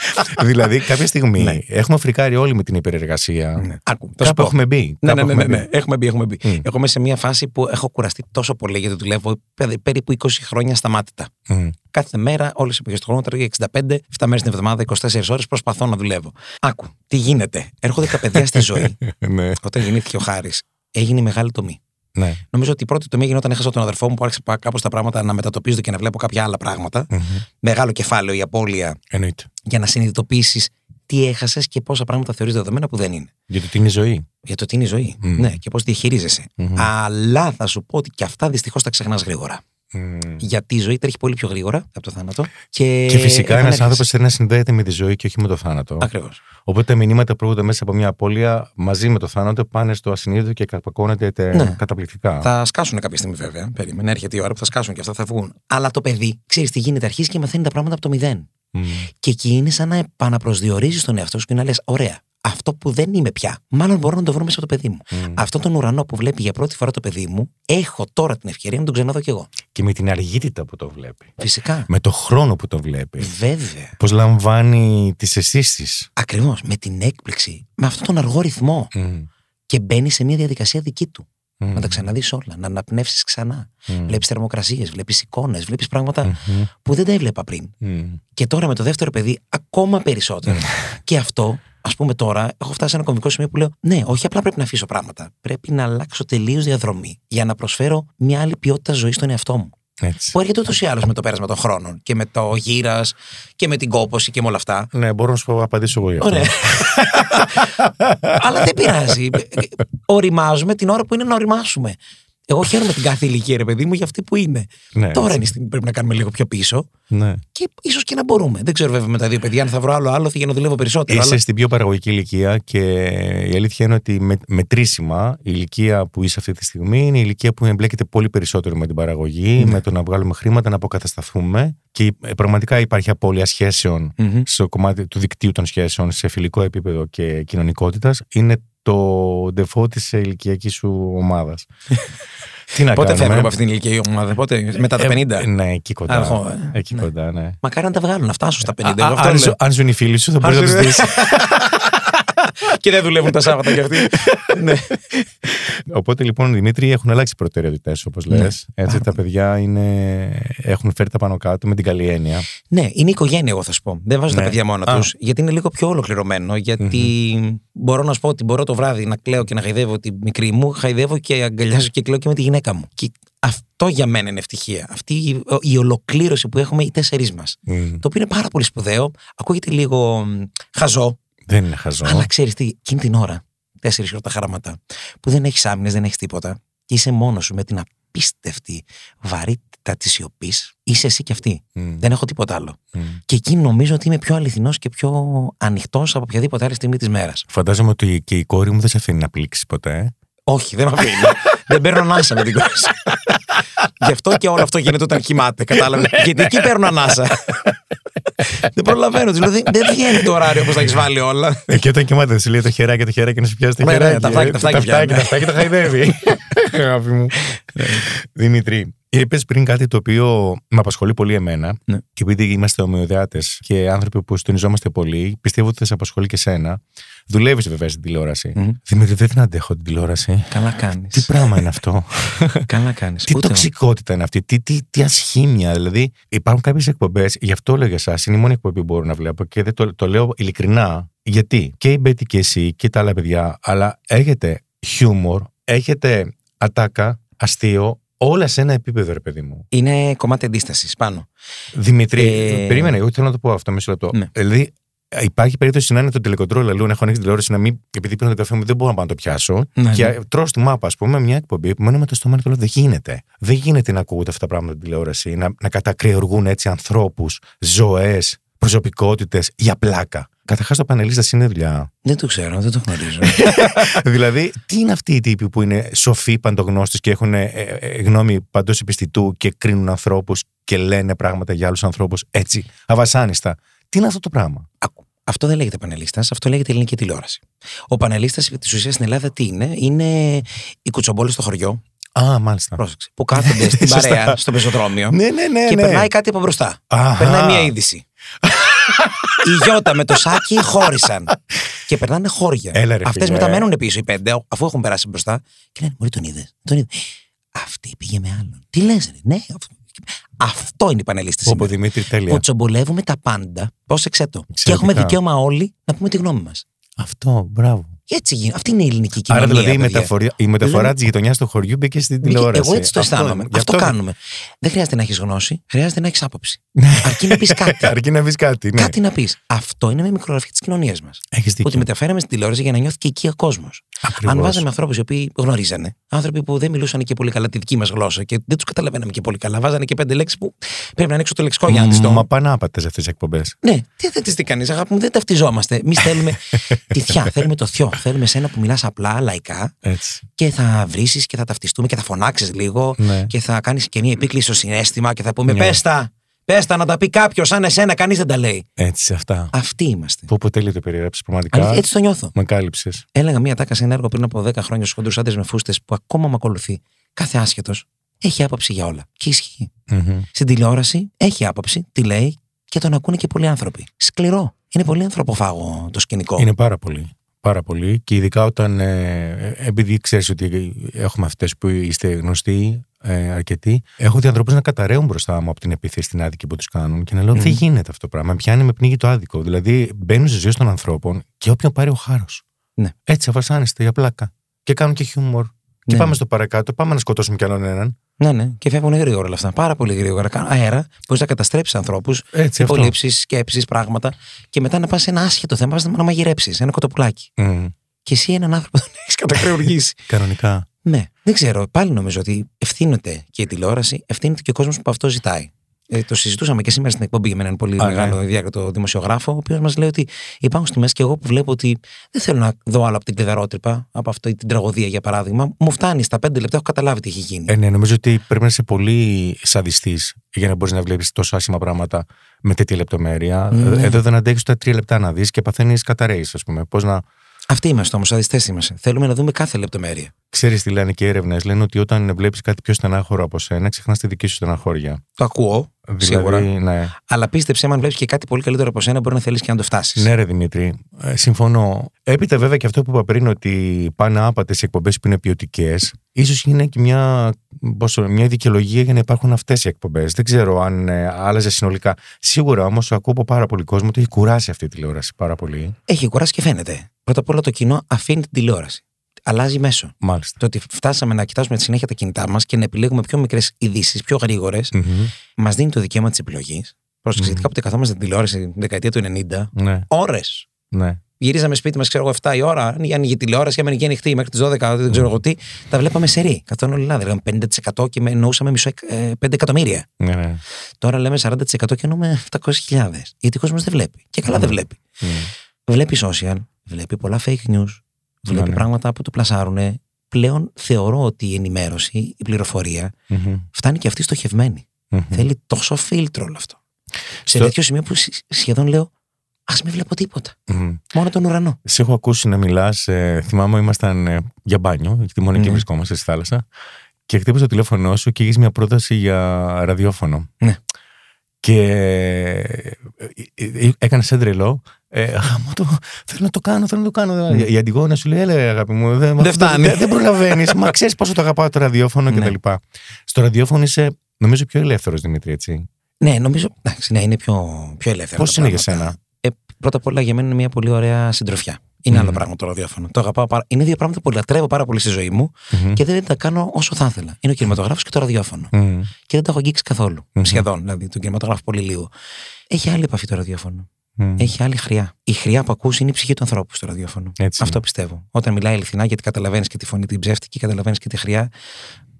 S3: δηλαδή, κάποια στιγμή
S4: Ναι.
S3: έχουμε φρικάρει όλοι με την υπερεργασία.
S4: Ναι. Άκου, θα σου
S3: Κάπου
S4: πω.
S3: έχουμε μπει.
S4: Ναι, ναι,
S3: Κάπου
S4: ναι, ναι,
S3: έχουμε
S4: ναι. Έχουμε μπει, έχουμε μπει.
S3: Μμ.
S4: Εγώ είμαι σε μια φάση που έχω κουραστεί τόσο πολύ γιατί δουλεύω πε- περίπου 20 χρόνια σταμάτητα.
S3: μπει. Μμ.
S4: Κάθε μέρα, όλες τι εποχές του χρόνου, τρώγω 65, 7 μέρες την εβδομάδα, 24 ώρες προσπαθώ να δουλεύω. Άκου, τι γίνεται. Έρχονται τα παιδιά στη ζωή.
S3: ναι,
S4: Όταν γεννήθηκε ο Χάρης, έγινε η μεγάλη τομή.
S3: ναι.
S4: Νομίζω ότι η πρώτη τομή έγινε όταν έχασα τον αδερφό μου που άρχισε κάπως τα πράγματα να μετατοπίζονται και να βλέπω κάποια άλλα πράγματα. Μεγάλο κεφάλαιο η απώλεια
S3: Εννοείται.
S4: για να συνειδητοποιήσεις τι έχασες και πόσα πράγματα θεωρείς δεδομένα που δεν είναι.
S3: Γιατί την είναι ζωή.
S4: Για το τι είναι η ζωή.
S3: Μμμ.
S4: Ναι, και πώς διαχειρίζεσαι.
S3: Μμμ.
S4: Αλλά θα σου πω ότι και αυτά δυστυχώς τα ξεχνάς γρήγορα.
S3: Μμ.
S4: Γιατί η ζωή τρέχει πολύ πιο γρήγορα από το θάνατο. Και,
S3: Και φυσικά ένας
S4: επανέρχεσαι.
S3: άνθρωπος θέλει να συνδέεται με τη ζωή και όχι με το θάνατο.
S4: Ακριβώς.
S3: Οπότε τα μηνύματα που έρχονται μέσα από μια απώλεια μαζί με το θάνατο πάνε στο ασυνείδητο και καπακώνεται τε-
S4: Ναι.
S3: καταπληκτικά.
S4: Θα σκάσουν κάποια στιγμή βέβαια. Περίμενε, έρχεται η ώρα που θα σκάσουν και αυτά θα βγουν. Αλλά το παιδί, ξέρεις τι γίνεται, αρχίζει και μαθαίνει τα πράγματα από το μηδέν.
S3: Μμ.
S4: Και εκεί είναι σαν να επαναπροσδιορίζεις τον εαυτό σου και να λες: Ωραία, αυτό που δεν είμαι πια, μάλλον μπορώ να το βρω μέσα από το παιδί μου.
S3: Μμ.
S4: Αυτό τον ουρανό που βλέπει για πρώτη φορά το παιδί μου, έχω τώρα την ευκαιρία να τον ξαναδώ κι εγώ.
S3: Και με την αργήτητα που το βλέπει.
S4: Φυσικά.
S3: Με το χρόνο που το βλέπει.
S4: Βέβαια.
S3: Πώς λαμβάνει τις αισθήσεις.
S4: Ακριβώς. Με την έκπληξη. Με αυτόν τον αργό ρυθμό. Και μπαίνει σε μια διαδικασία δική του. Να τα ξαναδείς όλα. Να αναπνεύσεις ξανά. Βλέπεις θερμοκρασίες, βλέπεις εικόνες, βλέπεις πράγματα που δεν τα έβλεπα πριν. Και τώρα με το δεύτερο παιδί, ακόμα περισσότερο. και αυτό, ας πούμε τώρα, έχω φτάσει σε ένα κομβικό σημείο που λέω: Ναι, όχι απλά πρέπει να αφήσω πράγματα. Πρέπει να αλλάξω τελείως διαδρομή για να προσφέρω μια άλλη ποιότητα ζωής στον εαυτό μου.
S3: Έτσι.
S4: Που έρχεται ούτως ή άλλως με το πέρασμα των χρόνων και με το γύρας και με την κόποση και με όλα αυτά.
S3: Ναι, μπορώ να σου πω, απαντήσω εγώ γι' αυτό.
S4: Ωραία. Αλλά δεν πειράζει. Οριμάζουμε την ώρα που είναι να οριμάσουμε. Εγώ χαίρομαι την κάθε ηλικία, ρε παιδί μου, για αυτή που είναι.
S3: Ναι,
S4: Τώρα
S3: έτσι.
S4: είναι η στιγμή που πρέπει να κάνουμε λίγο πιο πίσω
S3: Ναι.
S4: και ίσως και να μπορούμε. Δεν ξέρω βέβαια με τα δύο παιδιά αν θα βρω άλλο άλλο για να δουλεύω περισσότερο.
S3: Είσαι
S4: αλλά-
S3: στην πιο παραγωγική ηλικία και η αλήθεια είναι ότι με, μετρήσιμα η ηλικία που είσαι αυτή τη στιγμή είναι η ηλικία που εμπλέκεται πολύ περισσότερο με την παραγωγή,
S4: Ναι.
S3: με το να βγάλουμε χρήματα, να αποκατασταθούμε και ε, πραγματικά υπάρχει απώλεια σχέσεων
S4: Μμμ.
S3: στο κομμάτι του δικτύου των σχέσεων σε φιλικό επίπεδο και κοινωνικότητας. Είναι το default της ηλικιακής σου ομάδας. Τι να
S4: Πότε
S3: κάνουμε;
S4: φεύγουμε από αυτήν την ηλικία η ομάδα, πότε, μετά τα 50.
S3: Ε, ναι, εκεί κοντά.
S4: Αργό, ε.
S3: Εκεί
S4: Ναι.
S3: κοντά, ναι.
S4: Μακάρι να τα βγάλουν, να φτάσουν στα 50.
S3: Α,
S4: Εγώ αυτό
S3: αν,
S4: λέω.
S3: ζω- αν ζουν οι φίλοι σου, θα μπορείς
S4: Αν
S3: να τους
S4: ζουν-
S3: δεις.
S4: και δεν δουλεύουν τα Σάββατα κι αυτοί. ναι.
S3: Οπότε λοιπόν, Δημήτρη, έχουν αλλάξει οι προτεραιότητέ, όπως
S4: Ναι.
S3: λες. Έτσι, τα παιδιά είναι, έχουν φέρει τα πάνω κάτω με την καλή έννοια.
S4: Ναι, είναι η οικογένεια, εγώ θα σου πω. Δεν βάζω τα
S3: Ναι.
S4: παιδιά μόνα
S3: Α.
S4: τους, γιατί είναι λίγο πιο ολοκληρωμένο. Γιατί μπορώ να σου πω ότι μπορώ το βράδυ να κλαίω και να χαϊδεύω τη μικρή μου, χαϊδεύω και αγκαλιάζω και κλαίω και με τη γυναίκα μου. Και αυτό για μένα είναι ευτυχία. Αυτή η, η ολοκλήρωση που έχουμε οι τέσσερις μας. Το οποίο είναι πάρα πολύ σπουδαίο. Ακούγεται λίγο μ, χαζό,
S3: Δεν είναι χαζό.
S4: αλλά ξέρεις τι, εκείνη την ώρα, τέσσερις ώρα τα χαράματα, που δεν έχεις άμυνες, δεν έχεις τίποτα, και είσαι μόνος σου με την απίστευτη βαρύτητα της σιωπής, είσαι εσύ και αυτή.
S3: Μμ,
S4: Δεν έχω τίποτα άλλο.
S3: μμ.
S4: Και εκεί νομίζω ότι είμαι πιο αληθινός και πιο ανοιχτός από οποιαδήποτε άλλη στιγμή της μέρας.
S3: Φαντάζομαι ότι και η κόρη μου δεν σε αφήνει να πλήξεις ποτέ. ε;
S4: Όχι, δεν με αφήνει. δεν παίρνω ανάσα με την κόρη σου. Γι' αυτό και όλο αυτό γίνεται όταν κοιμάται. Κατάλαβες; Γιατί εκεί παίρνω ανάσα. δεν προλαβαίνω. Δηλαδή δεν βγαίνει το ωράριο όπως τα έχεις βάλει όλα.
S3: Ε, και όταν κοιμάται, σου λέει το χεράκι, το χεράκι να σου πιάσει το
S4: Ναι, ναι,
S3: χεράκι.
S4: τα φτάκια,
S3: ε.
S4: τα φτάκια
S3: τα φτάκια,
S4: πιάνει.
S3: τα φτάκια τα χαϊδεύει. Αγάπη μου. Δημήτρη, είπες πριν κάτι το οποίο με απασχολεί πολύ εμένα.
S4: Ναι.
S3: Και επειδή είμαστε ομοιοδιάτε και άνθρωποι που συντονιζόμαστε πολύ, πιστεύω ότι θα σε απασχολεί και σένα. Δουλεύεις βέβαια στην τηλεόραση.
S4: Μμμ.
S3: Δημήτρη, δεν την αντέχω την τηλεόραση.
S4: Καλά κάνεις.
S3: Τι πράγμα είναι αυτό;
S4: Καλά κάνεις.
S3: Τι τοξικότητα είναι αυτή, τι, τι, τι ασχήμια. Δηλαδή, υπάρχουν κάποιες εκπομπές, γι' αυτό λέω για εσάς, είναι η μόνη εκπομπή που μπορώ να βλέπω και δεν το, το λέω ειλικρινά. Γιατί και η Μπέτη και εσύ και τα άλλα παιδιά, αλλά έχετε χιούμορ, έχετε ατάκα, αστείο, όλα σε ένα επίπεδο, ρε παιδί μου.
S4: Είναι κομμάτι αντίστασης πάνω.
S3: Δημητρή,
S4: Ε,
S3: περίμενε, εγώ θέλω να το πω αυτό μισό λεπτό.
S4: Ναι.
S3: Δηλαδή, υπάρχει περίπτωση να είναι το τηλεκοντρόλ αλλού, να έχω ανοίξει τηλεόραση, να μην, επειδή πίνω το καφέ μου, δεν μπορώ να πάω να το πιάσω.
S4: Ναι,
S3: και
S4: ναι.
S3: τρώω στη μάπα, ας πούμε, μια εκπομπή που μένω με το στόμα και το λέω: Δεν γίνεται. Δεν γίνεται να ακούγονται αυτά τα πράγματα στην τηλεόραση, να, να κατακρεουργούν έτσι ανθρώπους, ζωές, προσωπικότητες για πλάκα. Καταρχάς, το πανελίστα είναι δουλειά.
S4: Δεν το ξέρω, δεν το γνωρίζω.
S3: δηλαδή, τι είναι αυτοί οι τύποι που είναι σοφοί παντογνώστες και έχουν ε, ε, ε, γνώμη παντός επιστητού και κρίνουν ανθρώπους και λένε πράγματα για άλλους ανθρώπους έτσι, αβασάνιστα. Τι είναι αυτό το πράγμα;
S4: Άκου. Αυτό δεν λέγεται πανελίστας, αυτό λέγεται ελληνική τηλεόραση. Ο πανελίστας της ουσίας στην Ελλάδα τι είναι, είναι οι κουτσομπόλες στο χωριό.
S3: Α, μάλιστα.
S4: Πρόσεξε. Που κάθονται στην
S3: Σωστά.
S4: παρέα, στο πεζοδρόμιο.
S3: Ναι, ναι, ναι.
S4: και
S3: ναι.
S4: περνάει κάτι από μπροστά.
S3: Αχα.
S4: Περνάει μία είδηση. Οι Γιώτα με το σάκι χώρισαν. και περνάνε χώρια.
S3: Έλα, ρε,
S4: Αυτές
S3: φίλε.
S4: μετά μένουν πίσω οι πέντε, αφού έχουν περάσει μπροστά. Και λένε: Μωρή, τον είδες. Τον είδες. Αυτή πήγε με άλλον. Τι λες, ναι. Αυτό, αυτό είναι η πανελίστα
S3: Όπω
S4: σήμερα.
S3: Δημήτρη, τέλεια.
S4: Που τσομπολεύουμε τα πάντα. Πρόσεξε το. Και
S3: Εξαιρετικά.
S4: έχουμε δικαίωμα όλοι να πούμε τη γνώμη μας.
S3: Αυτό, μπράβο.
S4: Έτσι γίνεται. Αυτή είναι η ελληνική
S3: Άρα
S4: κοινωνία.
S3: δηλαδή η,
S4: παιδιά.
S3: μεταφορά, η μεταφορά
S4: Λέμε-
S3: της γειτονιάς του χωριού μπήκε στην
S4: Μπήκε-
S3: τηλεόραση.
S4: Εγώ έτσι το
S3: Αυτό-
S4: αισθάνομαι.
S3: γι'
S4: Αυτό, κάνουμε. Δεν χρειάζεται να έχεις γνώση, χρειάζεται να έχεις άποψη. Αρκεί να πεις κάτι.
S3: Αρκεί να βρει κάτι. Ναι.
S4: Κάτι να πεις. Αυτό είναι μια μικρογραφική της κοινωνίας μας.
S3: Έχεις
S4: Ότι
S3: δίκιο.
S4: μεταφέραμε στην τηλεόραση για να νιώθει και εκεί ο κόσμος.
S3: Ακριβώς.
S4: Αν βάζαμε ανθρώπους οι οποίοι γνωρίζανε, άνθρωποι που δεν μιλούσαν και πολύ καλά τη δική μας γλώσσα και δεν τους καταλαβαίναμε και πολύ καλά, βάζανε και πέντε λέξεις που πρέπει να ανοίξω το λεξικό για να τις
S3: Μα
S4: το.
S3: πάνε άπατες αυτές τις εκπομπές.
S4: Ναι, τι δεν τις κάνεις, αγάπη μου, δεν ταυτιζόμαστε. Εμείς θέλουμε τη θιά, θέλουμε το θείο. Θέλουμε σένα που μιλάς απλά, λαϊκά
S3: Έτσι.
S4: και θα βρίσει και θα ταυτιστούμε και θα φωνάξεις λίγο
S3: Ναι.
S4: και θα κάνεις και μια επίκληση στο συνέστημα και θα πούμε
S3: Ναι.
S4: πέστα, πέστα να τα πει κάποιος σαν εσένα, κανείς δεν τα λέει.
S3: Έτσι, αυτά.
S4: Αυτοί είμαστε.
S3: Που από τέλειο το περιέγραψε πραγματικά.
S4: Αλήθεια, έτσι το νιώθω.
S3: Με κάλυψες.
S4: Έλεγα μία τάκα σε ένα έργο πριν από 10 χρόνια στους χοντρούς άντρες με φούστες που ακόμα με ακολουθεί. Κάθε άσχετος έχει άποψη για όλα. Και ισχύει. Στην τηλεόραση έχει άποψη, τη λέει και τον ακούνε και πολλοί άνθρωποι. Σκληρό. Είναι πολύ ανθρωποφάγο το σκηνικό.
S3: Είναι πάρα πολύ. Πάρα πολύ. Και ειδικά όταν. Ε, επειδή ξέρεις ότι έχουμε αυτές που είστε γνωστοί, ε, αρκετοί, έχω δει ανθρώπους να καταραίουν μπροστά μου από την επίθεση στην άδικη που τους κάνουν και να λέω:
S4: Μμμ.
S3: Δεν γίνεται αυτό το πράγμα. Με Πιάνει με πνίγει το άδικο. Δηλαδή μπαίνουν στη ζωή των ανθρώπων και όποιον πάρει ο χάρος.
S4: Ναι.
S3: Έτσι, αβασάνεστε για πλάκα. Και κάνουν και χιούμορ. Και
S4: Ναι.
S3: πάμε στο παρακάτω, πάμε να σκοτώσουμε κι άλλον έναν.
S4: Ναι, ναι. Και φεύγουν γρήγορα όλα αυτά. Πάρα πολύ γρήγορα. Κάνουν αέρα. Μπορείς να καταστρέψεις ανθρώπους,
S3: Έτσι, αυτό.
S4: υπολείψει, σκέψεις, πράγματα. Και μετά να πας σε ένα άσχετο θέμα, πας να μαγειρέψεις ένα κοτοπουλάκι.
S3: Μμ.
S4: Και εσύ έναν άνθρωπο τον έχεις κατακρεουργήσει.
S3: Κανονικά.
S4: ναι. Δεν ξέρω. Πάλι νομίζω ότι ευθύνεται και η τηλεόραση, ευθύνεται και ο κόσμος που αυτό ζητάει. Ε, το συζητούσαμε και σήμερα στην εκπομπή με έναν πολύ
S3: Α,
S4: μεγάλο
S3: ναι.
S4: διάκριτο δημοσιογράφο, ο οποίος μας λέει ότι υπάρχουν στιγμές και εγώ που βλέπω ότι δεν θέλω να δω άλλο από την κλειδαρότρυπα, από αυτή την τραγωδία για παράδειγμα. Μου φτάνει στα πέντε λεπτά, έχω καταλάβει τι έχει γίνει.
S3: Ε, ναι, νομίζω ότι πρέπει να είσαι πολύ σαδιστής για να μπορείς να βλέπεις τόσο άσχημα πράγματα με τέτοια λεπτομέρεια.
S4: Ναι.
S3: Ε, Εδώ δεν αντέχεις τα τρία λεπτά να δεις και παθαίνεις καταραίεις, ας πούμε. Πώς να.
S4: Αυτοί είμαστε όμως, αδιστέ είμαστε. Θέλουμε να δούμε κάθε λεπτομέρεια.
S3: Ξέρεις τι λένε και έρευνες. Λένε ότι όταν βλέπεις κάτι πιο στενάχωρο από σένα, ξεχνάς τη δική σου στεναχώρια.
S4: Το ακούω, σίγουρα.
S3: Δηλαδή, ναι.
S4: Αλλά πίστεψε, αν βλέπεις και κάτι πολύ καλύτερο από σένα, μπορεί να θέλεις και να το φτάσεις.
S3: Ναι, ρε Δημήτρη, ε, συμφωνώ. Έπειτα, βέβαια, και αυτό που είπα πριν, ότι πάνε άπατες σε εκπομπές που είναι ποιοτικές, ίσως είναι και μια, πώς, το- μια δικαιολογία για να υπάρχουν αυτές οι εκπομπές. Δεν ξέρω αν ε, άλλαζες συνολικά. Σίγουρα όμως ακούω από πάρα πολύ κόσμο ότι έχει κουράσει αυτή η τηλεόραση πάρα πολύ.
S4: Έχει κουράσει και φαίνεται. Πρώτα απ' όλα το κοινό αφήνει την τηλεόραση. Αλλάζει μέσο.
S3: Μάλιστα.
S4: Το ότι φτάσαμε να κοιτάζουμε τη συνέχεια τα κινητά μας και να επιλέγουμε πιο μικρές ειδήσεις, πιο γρήγορες,
S3: Μμμ.
S4: μας δίνει το δικαίωμα της επιλογής. Πρόσεξε, γιατί
S3: Μμμ.
S4: κάποτε καθόμαστε στην τηλεόραση την δεκαετία του 90,
S3: Ναι,
S4: ώρες.
S3: ναι.
S4: Γυρίζαμε σπίτι μας, ξέρω εγώ, 7 η ώρα. Αν ανοίγει η τηλεόραση, έμενε και ανοιχτή μέχρι τις 12, δεν ξέρω εγώ τι. Τα βλέπαμε σε ρί. Καθόλου όλοι λάδι. Λέγαμε 50% και με εννοούσαμε μισό, εκ- ε, 5 εκατομμύρια.
S3: ναι, ναι.
S4: Τώρα λέμε 40% και εννοούμε 700.000. Γιατί ο κόσμος δεν βλέπει. Και καλά δεν
S3: Μμμ.
S4: βλέπει.
S3: Μμ.
S4: Βλέπει social, βλέπει πολλά fake news, βλέπει
S3: ναι.
S4: πράγματα που το πλασάρουν. Πλέον θεωρώ ότι η ενημέρωση, η πληροφορία
S3: Μμμ.
S4: φτάνει και αυτή στοχευμένη.
S3: Μμμ.
S4: Θέλει τόσο φίλτρο όλο αυτό. Σε
S3: Στο-
S4: τέτοιο σημείο που σ- σχεδόν λέω, Α μην βλέπω τίποτα.
S3: Μμμ.
S4: Μόνο τον ουρανό.
S3: Σε έχω ακούσει να μιλά. Ε, θυμάμαι, ήμασταν ε, για μπάνιο, γιατί μόνο εκεί
S4: Ναι.
S3: βρισκόμαστε στη θάλασσα. Και χτύπησε το τηλέφωνό σου και έχει μια πρόταση για ραδιόφωνο.
S4: Ναι.
S3: Και ε, ε, ε, έκανε σαν τρελό. Ε, γαμώ το, θέλω να το κάνω, θέλω να το κάνω.
S4: Ναι.
S3: Η Αντιγόνα σου λέει: Έλε, αγάπη μου, δεν,
S4: Δεν φτάνει.
S3: Δεν, δεν προλαβαίνεις. Μα ξέρεις πόσο το αγαπάω το ραδιόφωνο
S4: Ναι.
S3: κτλ. Στο ραδιόφωνο είσαι, νομίζω, πιο ελεύθερος Δημήτρη, έτσι.
S4: Ναι, νομίζω. Εντάξει, ναι, είναι πιο, πιο ελεύθερο.
S3: Πώς
S4: τα
S3: είναι για
S4: πράγματα.
S3: σένα;
S4: Ε, πρώτα απ' όλα για μένα είναι μια πολύ ωραία συντροφιά. Είναι
S3: Μμμ.
S4: άλλο πράγμα το ραδιόφωνο. Το αγαπάω πάρα... Είναι δύο πράγματα που λατρεύω πάρα πολύ στη ζωή μου
S3: Μμμ.
S4: και δεν τα κάνω όσο θα ήθελα. Είναι ο κινηματογράφος και το ραδιόφωνο.
S3: Μμμ.
S4: Και δεν τα έχω αγγίξει καθόλου.
S3: Μμμ.
S4: Σχεδόν. Δηλαδή, τον κινηματογράφο πολύ λίγο. Έχει άλλη επαφή το ραδιόφωνο.
S3: Μμμ.
S4: Έχει άλλη χρειά. Η χρειά που ακούς είναι η ψυχή του ανθρώπου στο ραδιόφωνο.
S3: Έτσι.
S4: Αυτό πιστεύω. Όταν μιλάει ειλικρινά, γιατί καταλαβαίνεις και τη φωνή την ψεύτικη, καταλαβαίνεις και τη χρειά.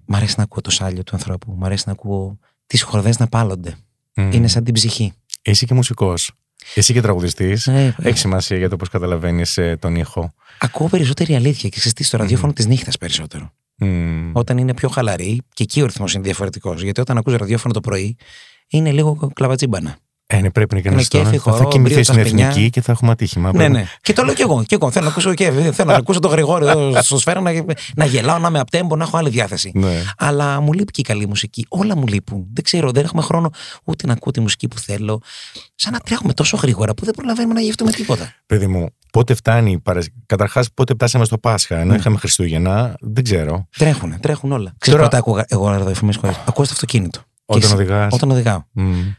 S4: Μ' αρέσει να ακούω το σάλιο του ανθρώπου. Μ' αρέσει να ακούω τις χορδές να πάλλονται.
S3: Μμμ.
S4: Είναι σαν την ψυχή.
S3: Είσαι και μουσικός. Εσύ και τραγουδιστής.
S4: Ε,
S3: Έχει σημασία για το πώς καταλαβαίνεις τον ήχο.
S4: Ακούω περισσότερη αλήθεια και ξέρεις τι, στο ραδιόφωνο της νύχτας περισσότερο.
S3: Μμμ.
S4: Όταν είναι πιο χαλαρή και εκεί ο ρυθμός είναι διαφορετικός. Γιατί όταν ακούς ραδιόφωνο το πρωί είναι λίγο κλαβατζίμπανα.
S3: Ε, ναι, πρέπει να
S4: Με
S3: κάνει
S4: κέφι,
S3: τώρα. Θα,
S4: χορό,
S3: θα κοιμηθεί
S4: μπρίο,
S3: στην
S4: τα σπενιά.
S3: εθνική και θα έχουμε ατύχημα.
S4: Ναι,
S3: Πρέπει-
S4: ναι. Και το λέω κι εγώ. Κι εγώ. Θέλω να ακούσω και θέλω να ακούσω τον Γρηγόρη εδώ στο σφαίρα να, να γελάω, να είμαι απτέμπο, να έχω άλλη διάθεση.
S3: Ναι.
S4: Αλλά μου λείπει και η καλή μουσική. Όλα μου λείπουν. Δεν ξέρω, δεν έχουμε χρόνο ούτε να ακούω τη μουσική που θέλω. Σαν να τρέχουμε τόσο γρήγορα που δεν προλαβαίνουμε να γευτούμε τίποτα.
S3: Παιδί μου, πότε φτάνει. Παρασ... Καταρχάς, πότε φτάσαμε στο Πάσχα, ενώ
S4: Ναι.
S3: είχαμε Χριστούγεννα, δεν ξέρω.
S4: Τρέχουν, τρέχουν όλα. Ξέρεις
S3: Τώρα-
S4: πότε άκουγα εγώ ραδιοφημίσει χωρί. Ακούω στο αυτοκίνητο. Και
S3: Όταν
S4: εσύ-
S3: οδηγάς.
S4: Όταν οδηγάω.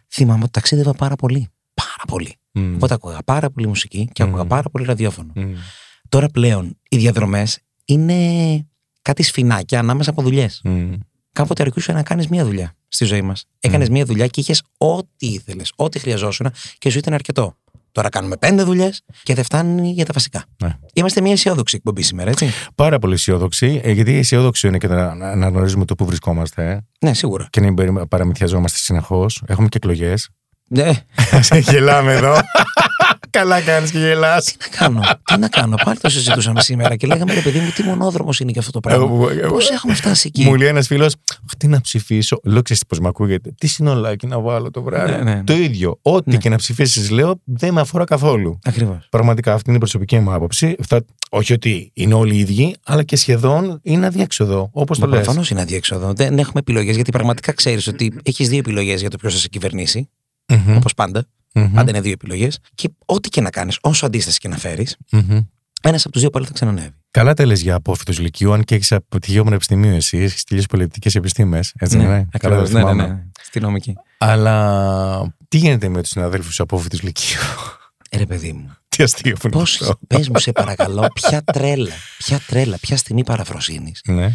S4: Θυμάμαι ότι ταξίδευα πάρα πολύ. Πάρα πολύ. Οπότε άκουγα πάρα πολύ μουσική και άκουγα
S3: Μμμ.
S4: πάρα πολύ ραδιόφωνο. Τώρα πλέον οι διαδρομές είναι κάτι σφινάκια ανάμεσα από δουλειές.
S3: Μμ.
S4: Κάποτε αρκούσε να κάνεις μία δουλειά στη ζωή μας. Έκανες μία δουλειά και είχες ό,τι ήθελες, ό,τι χρειαζόσουν και σου ήταν αρκετό. Τώρα κάνουμε πέντε δουλειές και δεν φτάνει για τα βασικά.
S3: Ναι.
S4: Είμαστε μια αισιόδοξη εκπομπή σήμερα, έτσι.
S3: Πάρα πολύ αισιόδοξη, ε, γιατί αισιόδοξο είναι και να, να, να γνωρίζουμε το που βρισκόμαστε ε,
S4: Ναι, σίγουρα.
S3: και να μην περι- παραμυθιαζόμαστε συνεχώς. Έχουμε και εκλογές.
S4: Ναι,
S3: Γελάμε εδώ. Καλά κάνεις και γελάς.
S4: τι να κάνω, τι να κάνω. Πάλι το συζητούσαμε σήμερα και λέγαμε, ρε παιδί μου, τι μονόδρομος είναι και αυτό το πράγμα. Πώς έχουμε φτάσει εκεί;
S3: Μου λέει ένας φίλος, τι να ψηφίσω. Λέω, ξέρεις πώς με ακούγεται. Τι συνολάκι να βάλω το βράδυ.
S4: Ναι, ναι, ναι.
S3: Το ίδιο. Ό,τι
S4: Ναι.
S3: και να ψηφίσεις, λέω, δεν με αφορά καθόλου.
S4: Ακριβώς.
S3: Πραγματικά αυτή είναι η προσωπική μου άποψη. Αυτά, όχι ότι είναι όλοι οι ίδιοι, αλλά και σχεδόν είναι αδιέξοδο. Όπως το λες.
S4: Προφανώς είναι αδιέξοδο. Δεν έχουμε επιλογές γιατί πραγματικά ξέρεις ότι έχεις δύο επιλογές για το ποιος θα σε κυβερνήσει. Όπως πάντα. Πάντα είναι δύο επιλογές. Και ό,τι και να κάνεις, όσο αντίσταση και να φέρεις, ένας από τους δύο πάλι θα ξανανεύει.
S3: Καλά τα λες για απόφυτου λυκείου, αν και έχεις αποτυχίο πανεπιστημίου εσύ, έχεις τελειώσει πολιτικές επιστήμες. Έτσι δεν είναι; Καλά
S4: ακριβώς.
S3: το
S4: ναι, ναι,
S3: θυμάμαι.
S4: ναι. Στη νομική.
S3: Αλλά τι γίνεται με τους συναδέλφους απόφυτους λυκείου;
S4: Ε, ρε παιδί μου.
S3: τι αστείο που είναι
S4: Πώς,
S3: αυτό.
S4: πες μου, σε παρακαλώ, ποια τρέλα, ποια τρέλα, ποια στιγμή παραφροσύνης.
S3: Ναι.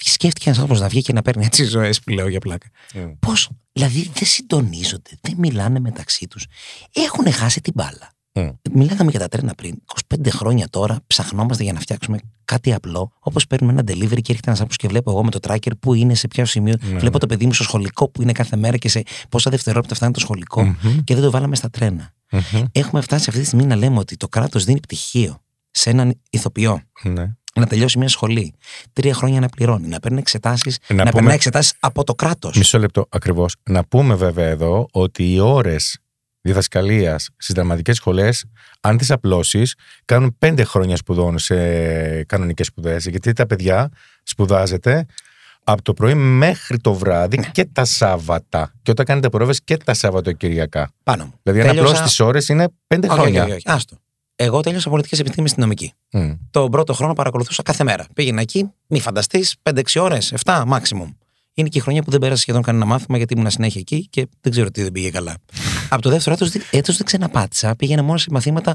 S4: Σκέφτηκε ένας άνθρωπος να βγει και να παίρνει έτσι ζωές που λέω για πλάκα.
S3: Mm.
S4: Πώς, δηλαδή δεν συντονίζονται, δεν μιλάνε μεταξύ τους. Έχουν χάσει την μπάλα.
S3: Mm.
S4: Μιλάγαμε για τα τρένα πριν. 25 χρόνια τώρα ψαχνόμαστε για να φτιάξουμε κάτι απλό. Όπως παίρνουμε ένα delivery και έρχεται ένας άνθρωπος και βλέπω εγώ με το tracker που είναι σε ποιο σημείο.
S3: Ναι,
S4: Βλέπω
S3: ναι.
S4: το παιδί μου στο σχολικό που είναι κάθε μέρα και σε πόσα δευτερόλεπτα φτάνει το σχολικό
S3: Μμμ.
S4: και δεν το βάλαμε στα τρένα.
S3: Μμμ.
S4: Έχουμε φτάσει αυτή τη στιγμή να λέμε ότι το κράτος δίνει πτυχίο σε έναν ηθοποιό
S3: Ναι.
S4: Να τελειώσει μια σχολή. Τρία χρόνια να πληρώνει, να παίρνει εξετάσεις,
S3: Να
S4: να,
S3: πούμε-
S4: περνάει εξετάσεις από το κράτος.
S3: Μισό λεπτό ακριβώς. Να πούμε βέβαια εδώ ότι οι ώρες διδασκαλίας στις δραματικές σχολές, αν τις απλώσεις, κάνουν πέντε χρόνια σπουδών σε κανονικές σπουδές. Γιατί τα παιδιά σπουδάζετε από το πρωί μέχρι το βράδυ
S4: Ναι.
S3: και τα Σάββατα. Και όταν κάνετε πρόβε και τα Σαββατοκυριακά.
S4: Πάνω μου.
S3: Δηλαδή, αν
S4: Τέλειωσα-
S3: απλώσει τις ώρες είναι πέντε
S4: Όχι, όχι,
S3: χρόνια.
S4: όχι, όχι. Άστο. Εγώ τέλειωσα πολιτικές επιστήμες στην νομική.
S3: Μμ.
S4: Τον πρώτο χρόνο παρακολουθούσα κάθε μέρα. Πήγαινα εκεί, μη φανταστείς, 5-6 ώρες, 7 maximum. Είναι και η χρονιά που δεν πέρασα σχεδόν κανένα μάθημα γιατί ήμουν συνέχεια εκεί και δεν ξέρω τι δεν πήγε καλά. Από το δεύτερο έτος, έτος δεν ξαναπάτησα. Πήγαινα μόνο σε μαθήματα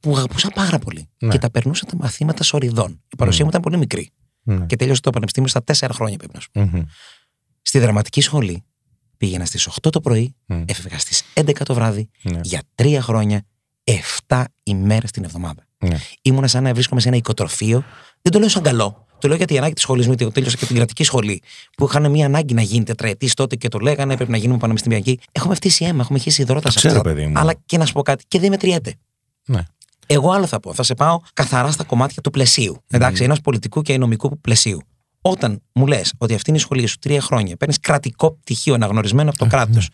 S4: που αγαπούσα πάρα πολύ.
S3: Ναι.
S4: Και τα περνούσα τα μαθήματα σοριδών. Η παρουσία μου ήταν πολύ μικρή.
S3: Ναι.
S4: Και τέλειωσα το πανεπιστήμιο στα 4 χρόνια πρέπει να σου πω.
S3: Μμμ.
S4: Στη δραματική σχολή πήγαινα στις 8 το πρωί,
S3: Μμ.
S4: έφευγα στις 11 το βράδυ
S3: Ναι.
S4: για τρία χρόνια, 7 ημέρες την εβδομάδα.
S3: Ναι.
S4: Ήμουνα σαν να βρίσκομαι σε ένα οικοτροφείο. Δεν το λέω σαν καλό. Το λέω γιατί η ανάγκη τη σχολή μου, τέλειωσα και την κρατική σχολή, που είχαν μια ανάγκη να γίνει τετραετής τότε και το λέγανε, πρέπει να γίνουμε πανεπιστημιακοί. Έχουμε φτύσει αίμα, έχουμε χύσει υδρότα
S3: Το
S4: σε
S3: ξέρω,
S4: αυτό.
S3: παιδί μου.
S4: Αλλά και να σου πω κάτι, και δεν μετριέται.
S3: Ναι.
S4: Εγώ άλλο θα πω. Θα σε πάω καθαρά στα κομμάτια του πλαισίου. Εντάξει, ενό πολιτικού και νομικού πλαισίου. Όταν μου λες ότι αυτή είναι η σχολή σου τρία χρόνια, παίρνεις κρατικό πτυχίο αναγνωρισμένο από το κράτος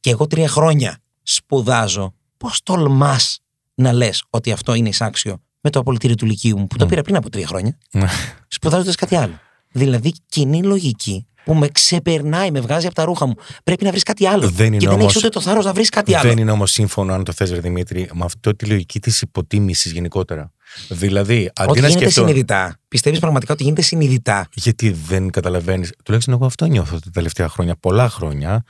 S4: και εγώ τρία χρόνια σπουδάζω, πώς τολμάς να λες ότι αυτό είναι εισάξιο με το απολυτήριο του Λυκείου μου που το πήρα πριν από τρία χρόνια,
S3: Ναι.
S4: σπουδάζοντας κάτι άλλο. Δηλαδή, κοινή λογική που με ξεπερνάει, με βγάζει από τα ρούχα μου. Πρέπει να βρεις κάτι άλλο.
S3: Δεν είναι
S4: και δεν
S3: όμως-
S4: έχεις ούτε το θάρρος να βρεις κάτι άλλο.
S3: Δεν είναι όμως σύμφωνο, αν το θες, Δημήτρη, με αυτό τη λογική της υποτίμησης γενικότερα. Δηλαδή, αντί
S4: Ότι
S3: να
S4: γίνεται
S3: σκεφτώ.
S4: συνειδητά. Πιστεύεις πραγματικά ότι γίνεται συνειδητά;
S3: Γιατί δεν καταλαβαίνεις, τουλάχιστον εγώ αυτό νιώθω τα τελευταία χρόνια, πολλά χρόνια,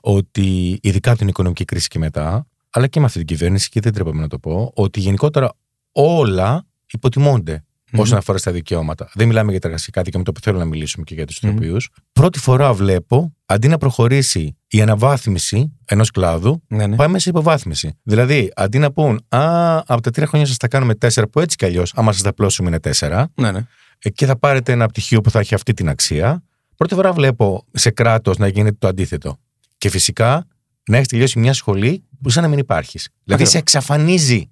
S3: ότι ειδικά από την οικονομική κρίση και μετά, αλλά και με αυτή την κυβέρνηση, και δεν τρέπαμε να το πω, ότι γενικότερα όλα υποτιμώνται
S4: Μμμ.
S3: όσον αφορά στα δικαιώματα. Δεν μιλάμε για τα εργασιακά δικαιώματα που θέλω να μιλήσουμε και για τους
S4: Μμμ.
S3: ηθοποιούς. Πρώτη φορά βλέπω, αντί να προχωρήσει η αναβάθμιση ενός κλάδου,
S4: Ναι, ναι.
S3: Πάμε σε υποβάθμιση. Δηλαδή, αντί να πούν Α, από τα τρία χρόνια σας τα κάνουμε τέσσερα, που έτσι κι αλλιώς, άμα σας τα πλώσουμε είναι τέσσερα,
S4: ναι, ναι.
S3: ε, και θα πάρετε ένα πτυχίο που θα έχει αυτή την αξία. Πρώτη φορά βλέπω σε κράτος να γίνεται το αντίθετο. Και φυσικά να έχεις τελειώσει μια σχολή που σαν να μην υπάρχεις. Δηλαδή,
S4: Ακριβώς.
S3: σε εξαφανίζει.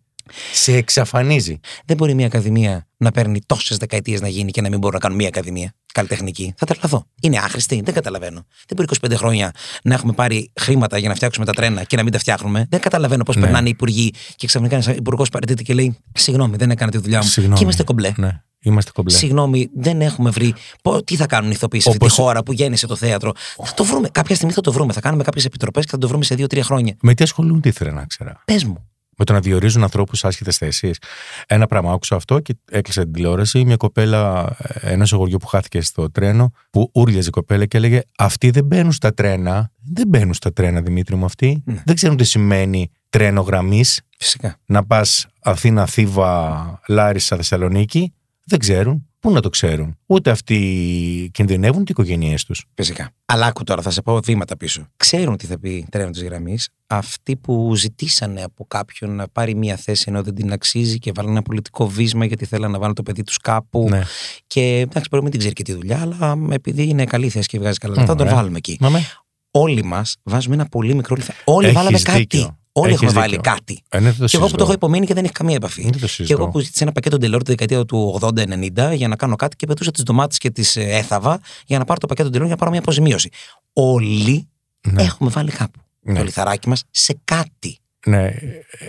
S3: Σε εξαφανίζει.
S4: Δεν μπορεί μια ακαδημία να παίρνει τόσες δεκαετίες να γίνει και να μην μπορούν να κάνουν μια ακαδημία καλλιτεχνική. Θα τρελαθώ. Είναι άχρηστη, δεν καταλαβαίνω. Δεν μπορεί 25 χρόνια να έχουμε πάρει χρήματα για να φτιάξουμε τα τρένα και να μην τα φτιάχνουμε. Δεν καταλαβαίνω πώς
S3: Ναι.
S4: περνάνε οι υπουργοί και ξαφνικά ένας υπουργός παραιτείται και λέει: Συγγνώμη, δεν έκανα τη δουλειά μου.
S3: Συγγνώμη.
S4: Και είμαστε κομπλέ.
S3: Ναι, είμαστε κομπλέ.
S4: Συγγνώμη, δεν έχουμε βρει. Πω, τι θα κάνουν οι ηθοποιοί σε αυτή
S3: Όπως-
S4: τη χώρα που γέννησε το θέατρο. Θα το βρούμε. Κάποια στιγμή θα το βρούμε. Θα κάνουμε κάποιες επιτροπές και θα το βρούμε σε 2-3 χρόνια.
S3: Με τι ασχολούνται, ήθελα να ξέρα;
S4: Πες μου.
S3: με το να διορίζουν ανθρώπους σε άσχετες θέσεις. Ένα πράγμα άκουσα αυτό και έκλεισα την τηλεόραση. Μια κοπέλα ενό αγοριού που χάθηκε στο τρένο, που ούρλιαζε η κοπέλα και έλεγε Αυτοί δεν μπαίνουν στα τρένα. Δεν μπαίνουν στα τρένα, Δημήτρη μου, αυτοί.
S4: Ναι.
S3: Δεν ξέρουν τι σημαίνει τρένο γραμμής.
S4: Φυσικά.
S3: Να πας Αθήνα, Θήβα, Λάρισα, Θεσσαλονίκη. Δεν ξέρουν. Πού να το ξέρουν. Ούτε αυτοί κινδυνεύουν ούτε οι οικογένειές τους.
S4: Φυσικά. Αλλά άκου τώρα, θα σε πω βήματα πίσω. Ξέρουν τι θα πει τρένο της γραμμής. Αυτοί που ζητήσανε από κάποιον να πάρει μία θέση ενώ δεν την αξίζει και βάλουν ένα πολιτικό βίσμα γιατί θέλουν να βάλουν το παιδί τους κάπου.
S3: Ναι.
S4: Και εντάξει, μπορεί να μην την ξέρει και τη δουλειά, αλλά επειδή είναι καλή θέση και βγάζει καλά λεφτά,
S3: Μμ,
S4: τον
S3: ναι.
S4: βάλουμε εκεί.
S3: Μα με.
S4: Όλοι μας βάζουμε ένα πολύ μικρό λεφτά. Όλοι
S3: Έχεις
S4: βάλαμε κάτι.
S3: δίκιο.
S4: Όλοι
S3: Έχεις
S4: έχουμε βάλει
S3: δίκιο.
S4: κάτι.
S3: Ε, ναι, δεν το
S4: Και εγώ που το
S3: συζητώ.
S4: έχω υπομείνει και δεν έχει καμία επαφή.
S3: Δεν το
S4: Και
S3: συζητώ.
S4: εγώ που ζήτησα ένα πακέτο ντελόρ τη δεκαετία του 80-90 για να κάνω κάτι και πετούσα τις ντομάτες και τις έθαβα για να πάρω το πακέτο ντελόρ για να πάρω μια αποζημίωση. Όλοι
S3: Ναι.
S4: έχουμε βάλει κάπου
S3: Ναι.
S4: το λιθαράκι μας σε κάτι.
S3: Ναι,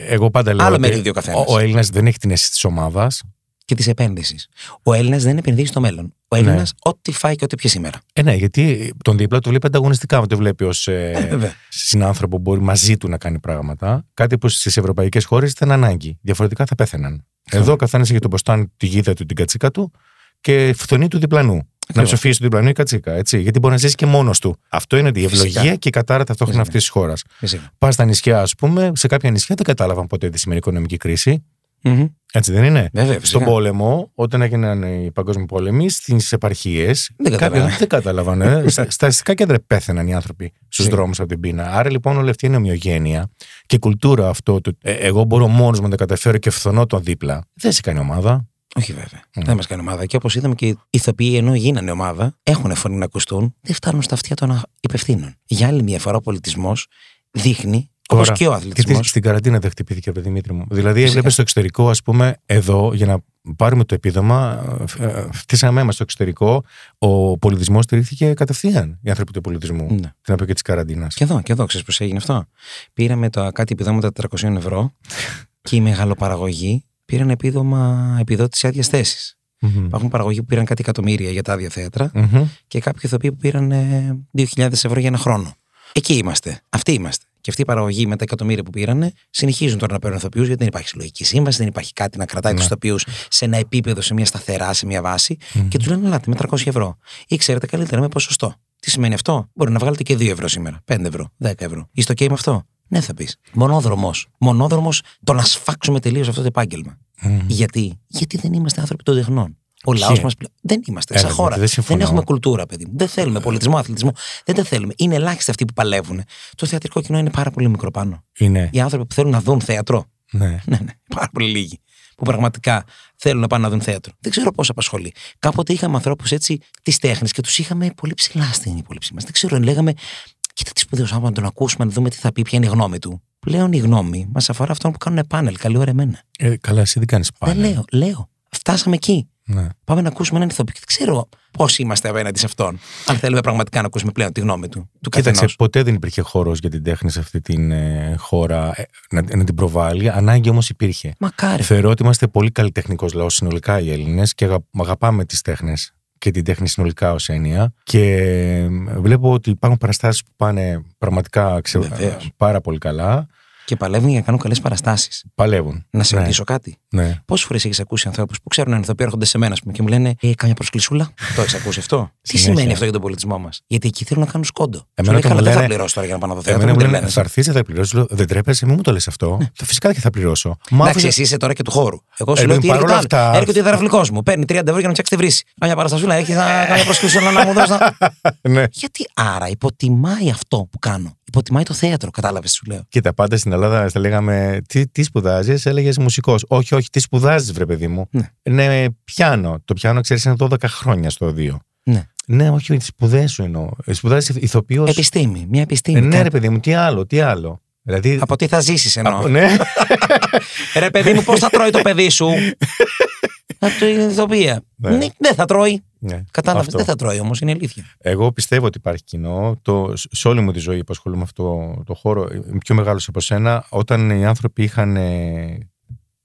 S3: εγώ πάντα λέω.
S4: Άλλο
S3: ότι
S4: μερίδιο ο καθένας.
S3: Ο, ο Έλληνας δεν έχει την αίσθηση της ομάδας.
S4: Και της επένδυσης. Ο Έλληνας δεν επενδύει στο μέλλον. Ο
S3: Ναι.
S4: Έλληνα ό,τι φάει και ό,τι πιει σήμερα.
S3: Ε, ναι, γιατί τον δίπλα το βλέπει ανταγωνιστικά. Δεν το βλέπει ως ε,
S4: βέβαια.
S3: συνάνθρωπο που μπορεί μαζί του να κάνει πράγματα. Κάτι που στις ευρωπαϊκές χώρες ήταν ανάγκη. Διαφορετικά θα πέθαιναν. Εδώ ο καθένας έχει τον ποστάν, τη γίδα του, την κατσίκα του και φθονεί του διπλανού. Να
S4: Ακριβώς.
S3: ψοφήσει του διπλανού η κατσίκα. Έτσι, γιατί μπορεί να ζήσει και μόνος του. Αυτό είναι η
S4: Φυσικά.
S3: ευλογία και η κατάρα ταυτόχρονα
S4: Φυσικά.
S3: αυτής της χώρας.
S4: Φυσικά.
S3: Πας στα νησιά, ας πούμε, σε κάποια νησιά δεν κατάλαβαν ποτέ τη σημερινή οικονομική κρίση.
S4: Μμμ.
S3: Έτσι δεν είναι;
S4: Βέβαια,
S3: Στον
S4: φυσικά.
S3: πόλεμο, όταν έγιναν οι παγκόσμιοι πόλεμοι, στις επαρχίες.
S4: Δεν καταλάβανε.
S3: δεν κατάλαβαν. ε. Στα- Στα αστικά κέντρα πέθαιναν οι άνθρωποι στους
S4: Ναι.
S3: δρόμους από την πείνα. Άρα λοιπόν όλη αυτή είναι ομοιογένεια και κουλτούρα αυτό. Το, ε, εγώ μπορώ μόνος μου να τα καταφέρω και φθονώ τον δίπλα. Δεν σε κάνει ομάδα.
S4: Όχι βέβαια.
S3: Μμ.
S4: Δεν μας κάνει ομάδα. Και όπως είδαμε και οι ηθοποιοί ενώ γίνανε ομάδα, έχουν φωνή να ακουστούν, δεν φτάνουν στα αυτιά των υπευθύνων. Για άλλη μια φορά ο πολιτισμός δείχνει, όπως
S3: Τώρα,
S4: και ο
S3: Τι-
S4: αθλητισμός.
S3: τι- στην καραντίνα δεν χτυπήθηκε από Δημήτρη μου. Δηλαδή,
S4: Φυσικά.
S3: έβλεπες στο εξωτερικό, ας πούμε, εδώ, για να πάρουμε το επίδομα, ε, ε, φτύσαμε μα στο εξωτερικό. Ο πολιτισμός στηρίχθηκε κατευθείαν. Οι άνθρωποι του πολιτισμού.
S4: Ναι.
S3: Την εποχή της καραντίνας.
S4: Και εδώ, και εδώ, ξέρεις πώς έγινε αυτό. Πήραμε το κάτι επιδόματα 400 ευρώ και οι μεγαλοπαραγωγοί πήραν επίδομα επιδότηση άδεια θέση. Υπάρχουν παραγωγοί που πήραν κάτι εκατομμύρια για τα άδεια θέατρα και κάποιοι ηθοποιοί που πήραν ε, 2.000 ευρώ για ένα χρόνο. Εκεί είμαστε. Αυτοί είμαστε. Και αυτοί οι παραγωγοί με τα εκατομμύρια που πήραν συνεχίζουν τώρα να παίρνουν ηθοποιούς γιατί δεν υπάρχει συλλογική σύμβαση, δεν υπάρχει κάτι να κρατάει
S3: Ναι.
S4: του ηθοποιούς σε ένα επίπεδο, σε μια σταθερά, σε μια βάση. Και τους λένε Ελάτε με 300 ευρώ. Ή ξέρετε καλύτερα με ποσοστό. Τι σημαίνει αυτό; Μπορεί να βγάλετε και 2 ευρώ σήμερα, 5 ευρώ, 10 ευρώ. Είστε OK με αυτό; Ναι, θα πεις. Μονόδρομος. Μονόδρομος το να σφάξουμε τελείως αυτό το επάγγελμα. Γιατί; Γιατί δεν είμαστε άνθρωποι των τεχνών. Ο λαός
S3: Ποιοι;
S4: μας πλέον. Δεν είμαστε.
S3: Έλα,
S4: Σαν χώρα.
S3: δεν
S4: Δεν,
S3: συμφωνώ.
S4: έχουμε κουλτούρα, παιδί μου. Δεν θέλουμε πολιτισμό, αθλητισμό. Δεν τα θέλουμε. Είναι ελάχιστοι αυτοί που παλεύουν. Το θεατρικό κοινό είναι πάρα πολύ μικρό πάνω.
S3: Είναι.
S4: Οι άνθρωποι που θέλουν να δουν θέατρο.
S3: Ναι.
S4: Ναι, ναι. Πάρα πολύ λίγοι. Που πραγματικά θέλουν να πάνε να δουν θέατρο. Δεν ξέρω πώς απασχολεί. Κάποτε είχαμε ανθρώπους έτσι της τέχνης και τους είχαμε πολύ ψηλά στην υπόλοιψή μας. Δεν ξέρω, λέγαμε, κοίτα τις σπουδαίο άμα να τον ακούσουμε, να δούμε τι θα πει, ποια είναι η γνώμη του. Πλέον η γνώμη μας αφορά αυτόν που κάνουν πάνελ. Καλή ώρα εμένα.
S3: Ε, καλά, εσύ δεν κάνεις πάλι.
S4: Δεν λέω, λέω. Φτάσαμε εκεί.
S3: Ναι.
S4: Πάμε να ακούσουμε έναν ηθοποιό. Και Δεν ξέρω πώς είμαστε απέναντι σε αυτόν. Αν θέλουμε πραγματικά να ακούσουμε πλέον τη γνώμη του. του
S3: Κοίταξε,
S4: καθενός.
S3: ποτέ δεν υπήρχε χώρος για την τέχνη σε αυτή την ε, χώρα ε, να, να την προβάλλει. Ανάγκη όμως υπήρχε.
S4: Μακάρι.
S3: Θεωρώ ότι είμαστε πολύ καλλιτεχνικός λαός συνολικά οι Έλληνες και αγα- αγαπάμε τις τέχνες και την τέχνη συνολικά ως έννοια. Και ε, βλέπω ότι υπάρχουν παραστάσεις που πάνε πραγματικά ξε-
S4: Βεβαίως.
S3: πάρα πολύ καλά.
S4: Και παλεύουν για να κάνουν καλές παραστάσεις.
S3: Παλεύουν.
S4: Να σε
S3: Ναι.
S4: ρωτήσω κάτι.
S3: Ναι.
S4: Πόσες φορές έχεις ακούσει ανθρώπους που ξέρουν έναν ηθοποιό έρχονται σε μένα ας πούμε, και μου λένε Ε, κάμια προσκλησούλα. το έχεις ακούσει αυτό; Τι
S3: Συνέχεια.
S4: σημαίνει αυτό για τον πολιτισμό μας; Γιατί εκεί θέλουν να κάνουν σκόντο.
S3: Εμένα
S4: Σου
S3: το
S4: λέει,
S3: μου
S4: «Καλά, δεν θα
S3: λένε-
S4: πληρώσω τώρα για να πάω να δω θέατρο.
S3: Εμένα
S4: μην
S3: μου λένε,
S4: τρελαίνεσαι».
S3: θα έρθεις, θα πληρώσει. Λέω, Δεν τρέπεσαι, μην μου το λες αυτό. Θα φυσικά και θα πληρώσω. Μα
S4: Ναι. Εντάξει,
S3: αφού-
S4: εσύ είσαι τώρα και του χώρου. Εγώ σου
S3: Ε,
S4: λέω
S3: ναι,
S4: ότι
S3: παρόλα
S4: έρχεται,
S3: αυτά-
S4: έρχεται ο υδραυλικό μου. Παίρνει 30 ευρώ για να μου φτιάξει τη βρύση. Κάμια παραστασούλα έχεις να κάνει προσκλησούλα να μου δώσεις. να-
S3: Ναι.
S4: Γιατί άρα υποτιμάει αυτό που κάνω; Υποτιμάει το θέατρο, κατάλαβες, σου λέω.
S3: Κοίτα, πάντα στην Ελλάδα θα λέγαμε Τι, τι σπουδάζεις, έλεγες μουσικός. Όχι, όχι, τι σπουδάζεις, βρε παιδί μου.
S4: Ναι.
S3: Ναι, πιάνο. Το πιάνο, ξέρεις, είναι 12 χρόνια στο 2.
S4: Ναι.
S3: Ναι, όχι, τι σπουδές σου εννοώ. Σπουδάζεις ηθοποιός.
S4: Επιστήμη, μια επιστήμη.
S3: ναι,
S4: κάτι.
S3: ρε παιδί μου, τι άλλο, τι άλλο. Δηλαδή.
S4: Από τι θα ζήσεις εννοώ.
S3: από- ναι.
S4: Ρε παιδί μου, πώς θα τρώει το παιδί σου; Από την ηθοποιία.
S3: Ναι.
S4: Ναι, δεν θα τρώει.
S3: ναι,
S4: Κατάλαβες,
S3: αυτό.
S4: δεν θα τρώει όμως, είναι αλήθεια.
S3: Εγώ πιστεύω ότι υπάρχει κοινό. Το, σε όλη μου τη ζωή που ασχολούμαι με αυτό το χώρο, είμαι πιο μεγάλος από σένα. Όταν οι άνθρωποι είχαν ε,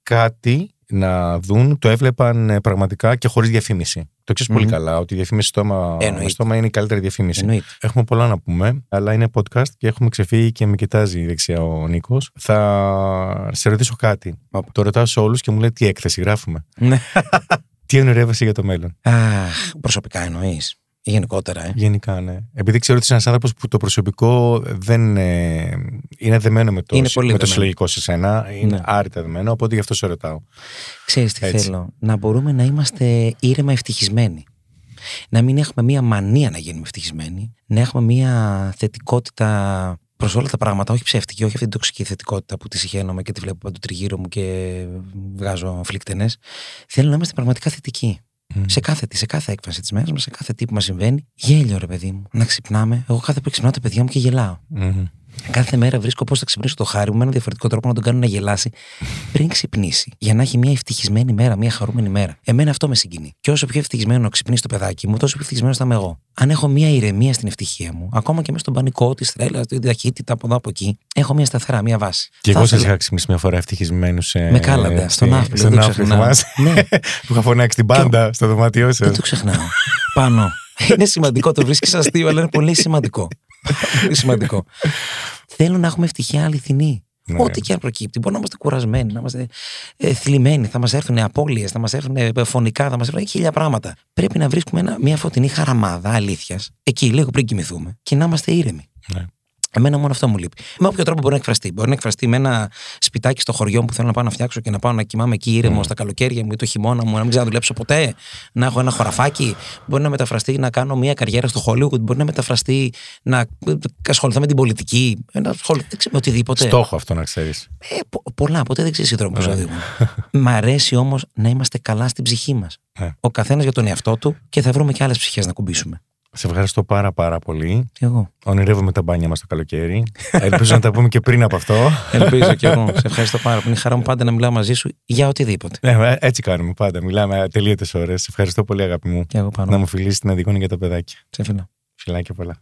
S3: κάτι να δουν, το έβλεπαν ε, πραγματικά και χωρίς διαφήμιση. Το ξέρεις πολύ
S4: Μμμ.
S3: καλά ότι η διαφήμιση στόμα, με
S4: Εννοείται.
S3: στόμα είναι η καλύτερη διαφήμιση.
S4: Εννοείται.
S3: Έχουμε πολλά να πούμε, αλλά είναι podcast και έχουμε ξεφύγει και με κοιτάζει δεξιά ο Νίκος. Θα σε ρωτήσω κάτι.
S4: Όπα.
S3: Το ρωτάω σε όλους και μου λέει τι έκθεση γράφουμε;
S4: Ναι.
S3: Τι ονειρεύεσαι για το μέλλον;
S4: Αχ, προσωπικά εννοείς. Γενικότερα, ε.
S3: Γενικά, ναι. Επειδή ξέρω ότι είσαι ένας άνθρωπος που το προσωπικό δεν ε, είναι δεμένο με το,
S4: Είναι πολύ
S3: με το
S4: δεμένο.
S3: συλλογικό σε σένα. Είναι
S4: Ναι.
S3: άρρητα δεμένο, οπότε γι' αυτό σε ρωτάω.
S4: Ξέρεις τι
S3: Έτσι.
S4: θέλω. Να μπορούμε να είμαστε ήρεμα ευτυχισμένοι. Να μην έχουμε μία μανία να γίνουμε ευτυχισμένοι. Να έχουμε μία θετικότητα προς όλα τα πράγματα. Όχι ψεύτικη, όχι αυτή την τοξική θετικότητα που τη συχαίνομαι και τη βλέπω παντού τριγύρω μου και βγάζω φλικτενές. Θέλω να είμαστε πραγματικά θετικοί.
S3: Μμ.
S4: Σε κάθε, τι, σε κάθε έκφραση της μέρας μας, σε κάθε τι που μας συμβαίνει. Γέλιο, ρε παιδί μου. Να ξυπνάμε. Εγώ κάθε πρωί ξυπνάω τα παιδιά μου και γελάω.
S3: Μμμ.
S4: Κάθε μέρα βρίσκω πώς θα ξυπνήσω το χάρι μου με έναν διαφορετικό τρόπο να τον κάνω να γελάσει πριν ξυπνήσει. Για να έχει μια ευτυχισμένη μέρα, μια χαρούμενη μέρα. Εμένα αυτό με συγκινεί. Και όσο πιο ευτυχισμένο ξυπνήσει το παιδάκι μου, τόσο πιο ευτυχισμένο θα είμαι εγώ. Αν έχω μια ηρεμία στην ευτυχία μου, ακόμα και μέσα στον πανικό της τρέλα, την ταχύτητα από εδώ από εκεί, έχω μια σταθερά, μια βάση.
S3: Και
S4: Θα
S3: εγώ σας
S4: ήθελα-
S3: είχα ξυπνήσει μια φορά ευτυχισμένου. Σε...
S4: Με κάλαντα,
S3: στη-
S4: στον Άφλιο,
S3: Στον
S4: δεν το
S3: Άφλιο,
S4: ξεχνάω.
S3: θυμάσαι;
S4: Ναι.
S3: που είχα φωνάξει την πάντα στο δωμάτιό σας.
S4: Δεν το ξεχνάω. Πάνω. Είναι σημαντικό, το βρίσκεις αστείο, αλλά είναι πολύ σημαντικό. Πολύ σημαντικό. Θέλω να έχουμε ευτυχία αληθινή.
S3: Ναι.
S4: Ό,τι και αν προκύπτει. Μπορεί να είμαστε κουρασμένοι, να είμαστε ε, θλιμμένοι, θα μας έρθουν απώλειες, θα μας έρθουν ε, φωνικά, θα μας έρθουν χίλια πράγματα. Πρέπει να βρίσκουμε ένα, μια φωτεινή χαραμάδα αλήθειας, εκεί λίγο πριν κοιμηθούμε, και να είμαστε ήρεμοι.
S3: Ναι.
S4: Εμένα μόνο αυτό μου λείπει. Με όποιο τρόπο μπορεί να εκφραστεί. Μπορεί να εκφραστεί με ένα σπιτάκι στο χωριό μου που θέλω να πάω να φτιάξω και να πάω να κοιμάμαι εκεί ήρεμο στα καλοκαίρια μου ή το χειμώνα μου, να μην ξαναδουλέψω ποτέ. Να έχω ένα χωραφάκι. Μπορεί να μεταφραστεί να κάνω μια καριέρα στο Hollywood. Μπορεί να μεταφραστεί να ασχοληθώ με την πολιτική. ε, Να ασχοληθώ δεν ξέρω, με οτιδήποτε.
S3: Στόχο αυτό να ξέρεις.
S4: Ε, πο- πολλά, ποτέ δεν ξέρεις δρόμο που οδηγούν. Μ' αρέσει όμως να είμαστε καλά στην ψυχή μας.
S3: Ναι.
S4: Ο καθένας για τον εαυτό του και θα βρούμε και άλλες ψυχές να κουμπίσουμε.
S3: Σε ευχαριστώ πάρα πάρα πολύ.
S4: Και εγώ.
S3: Ονειρεύομαι τα μπάνια μας το καλοκαίρι. Ελπίζω να τα πούμε και πριν από αυτό.
S4: Ελπίζω και εγώ. Σε ευχαριστώ πάρα πολύ. Είναι χαρά μου πάντα να μιλάω μαζί σου για οτιδήποτε.
S3: Ναι, ε, έτσι κάνουμε πάντα. Μιλάμε ατελείωτες ώρες. Σε ευχαριστώ πολύ, αγάπη μου.
S4: Και εγώ πάνω.
S3: Να μου φιλήσεις την αδεικόνη για τα παιδάκια.
S4: Σε φιλώ.
S3: Φιλάκια πολλά.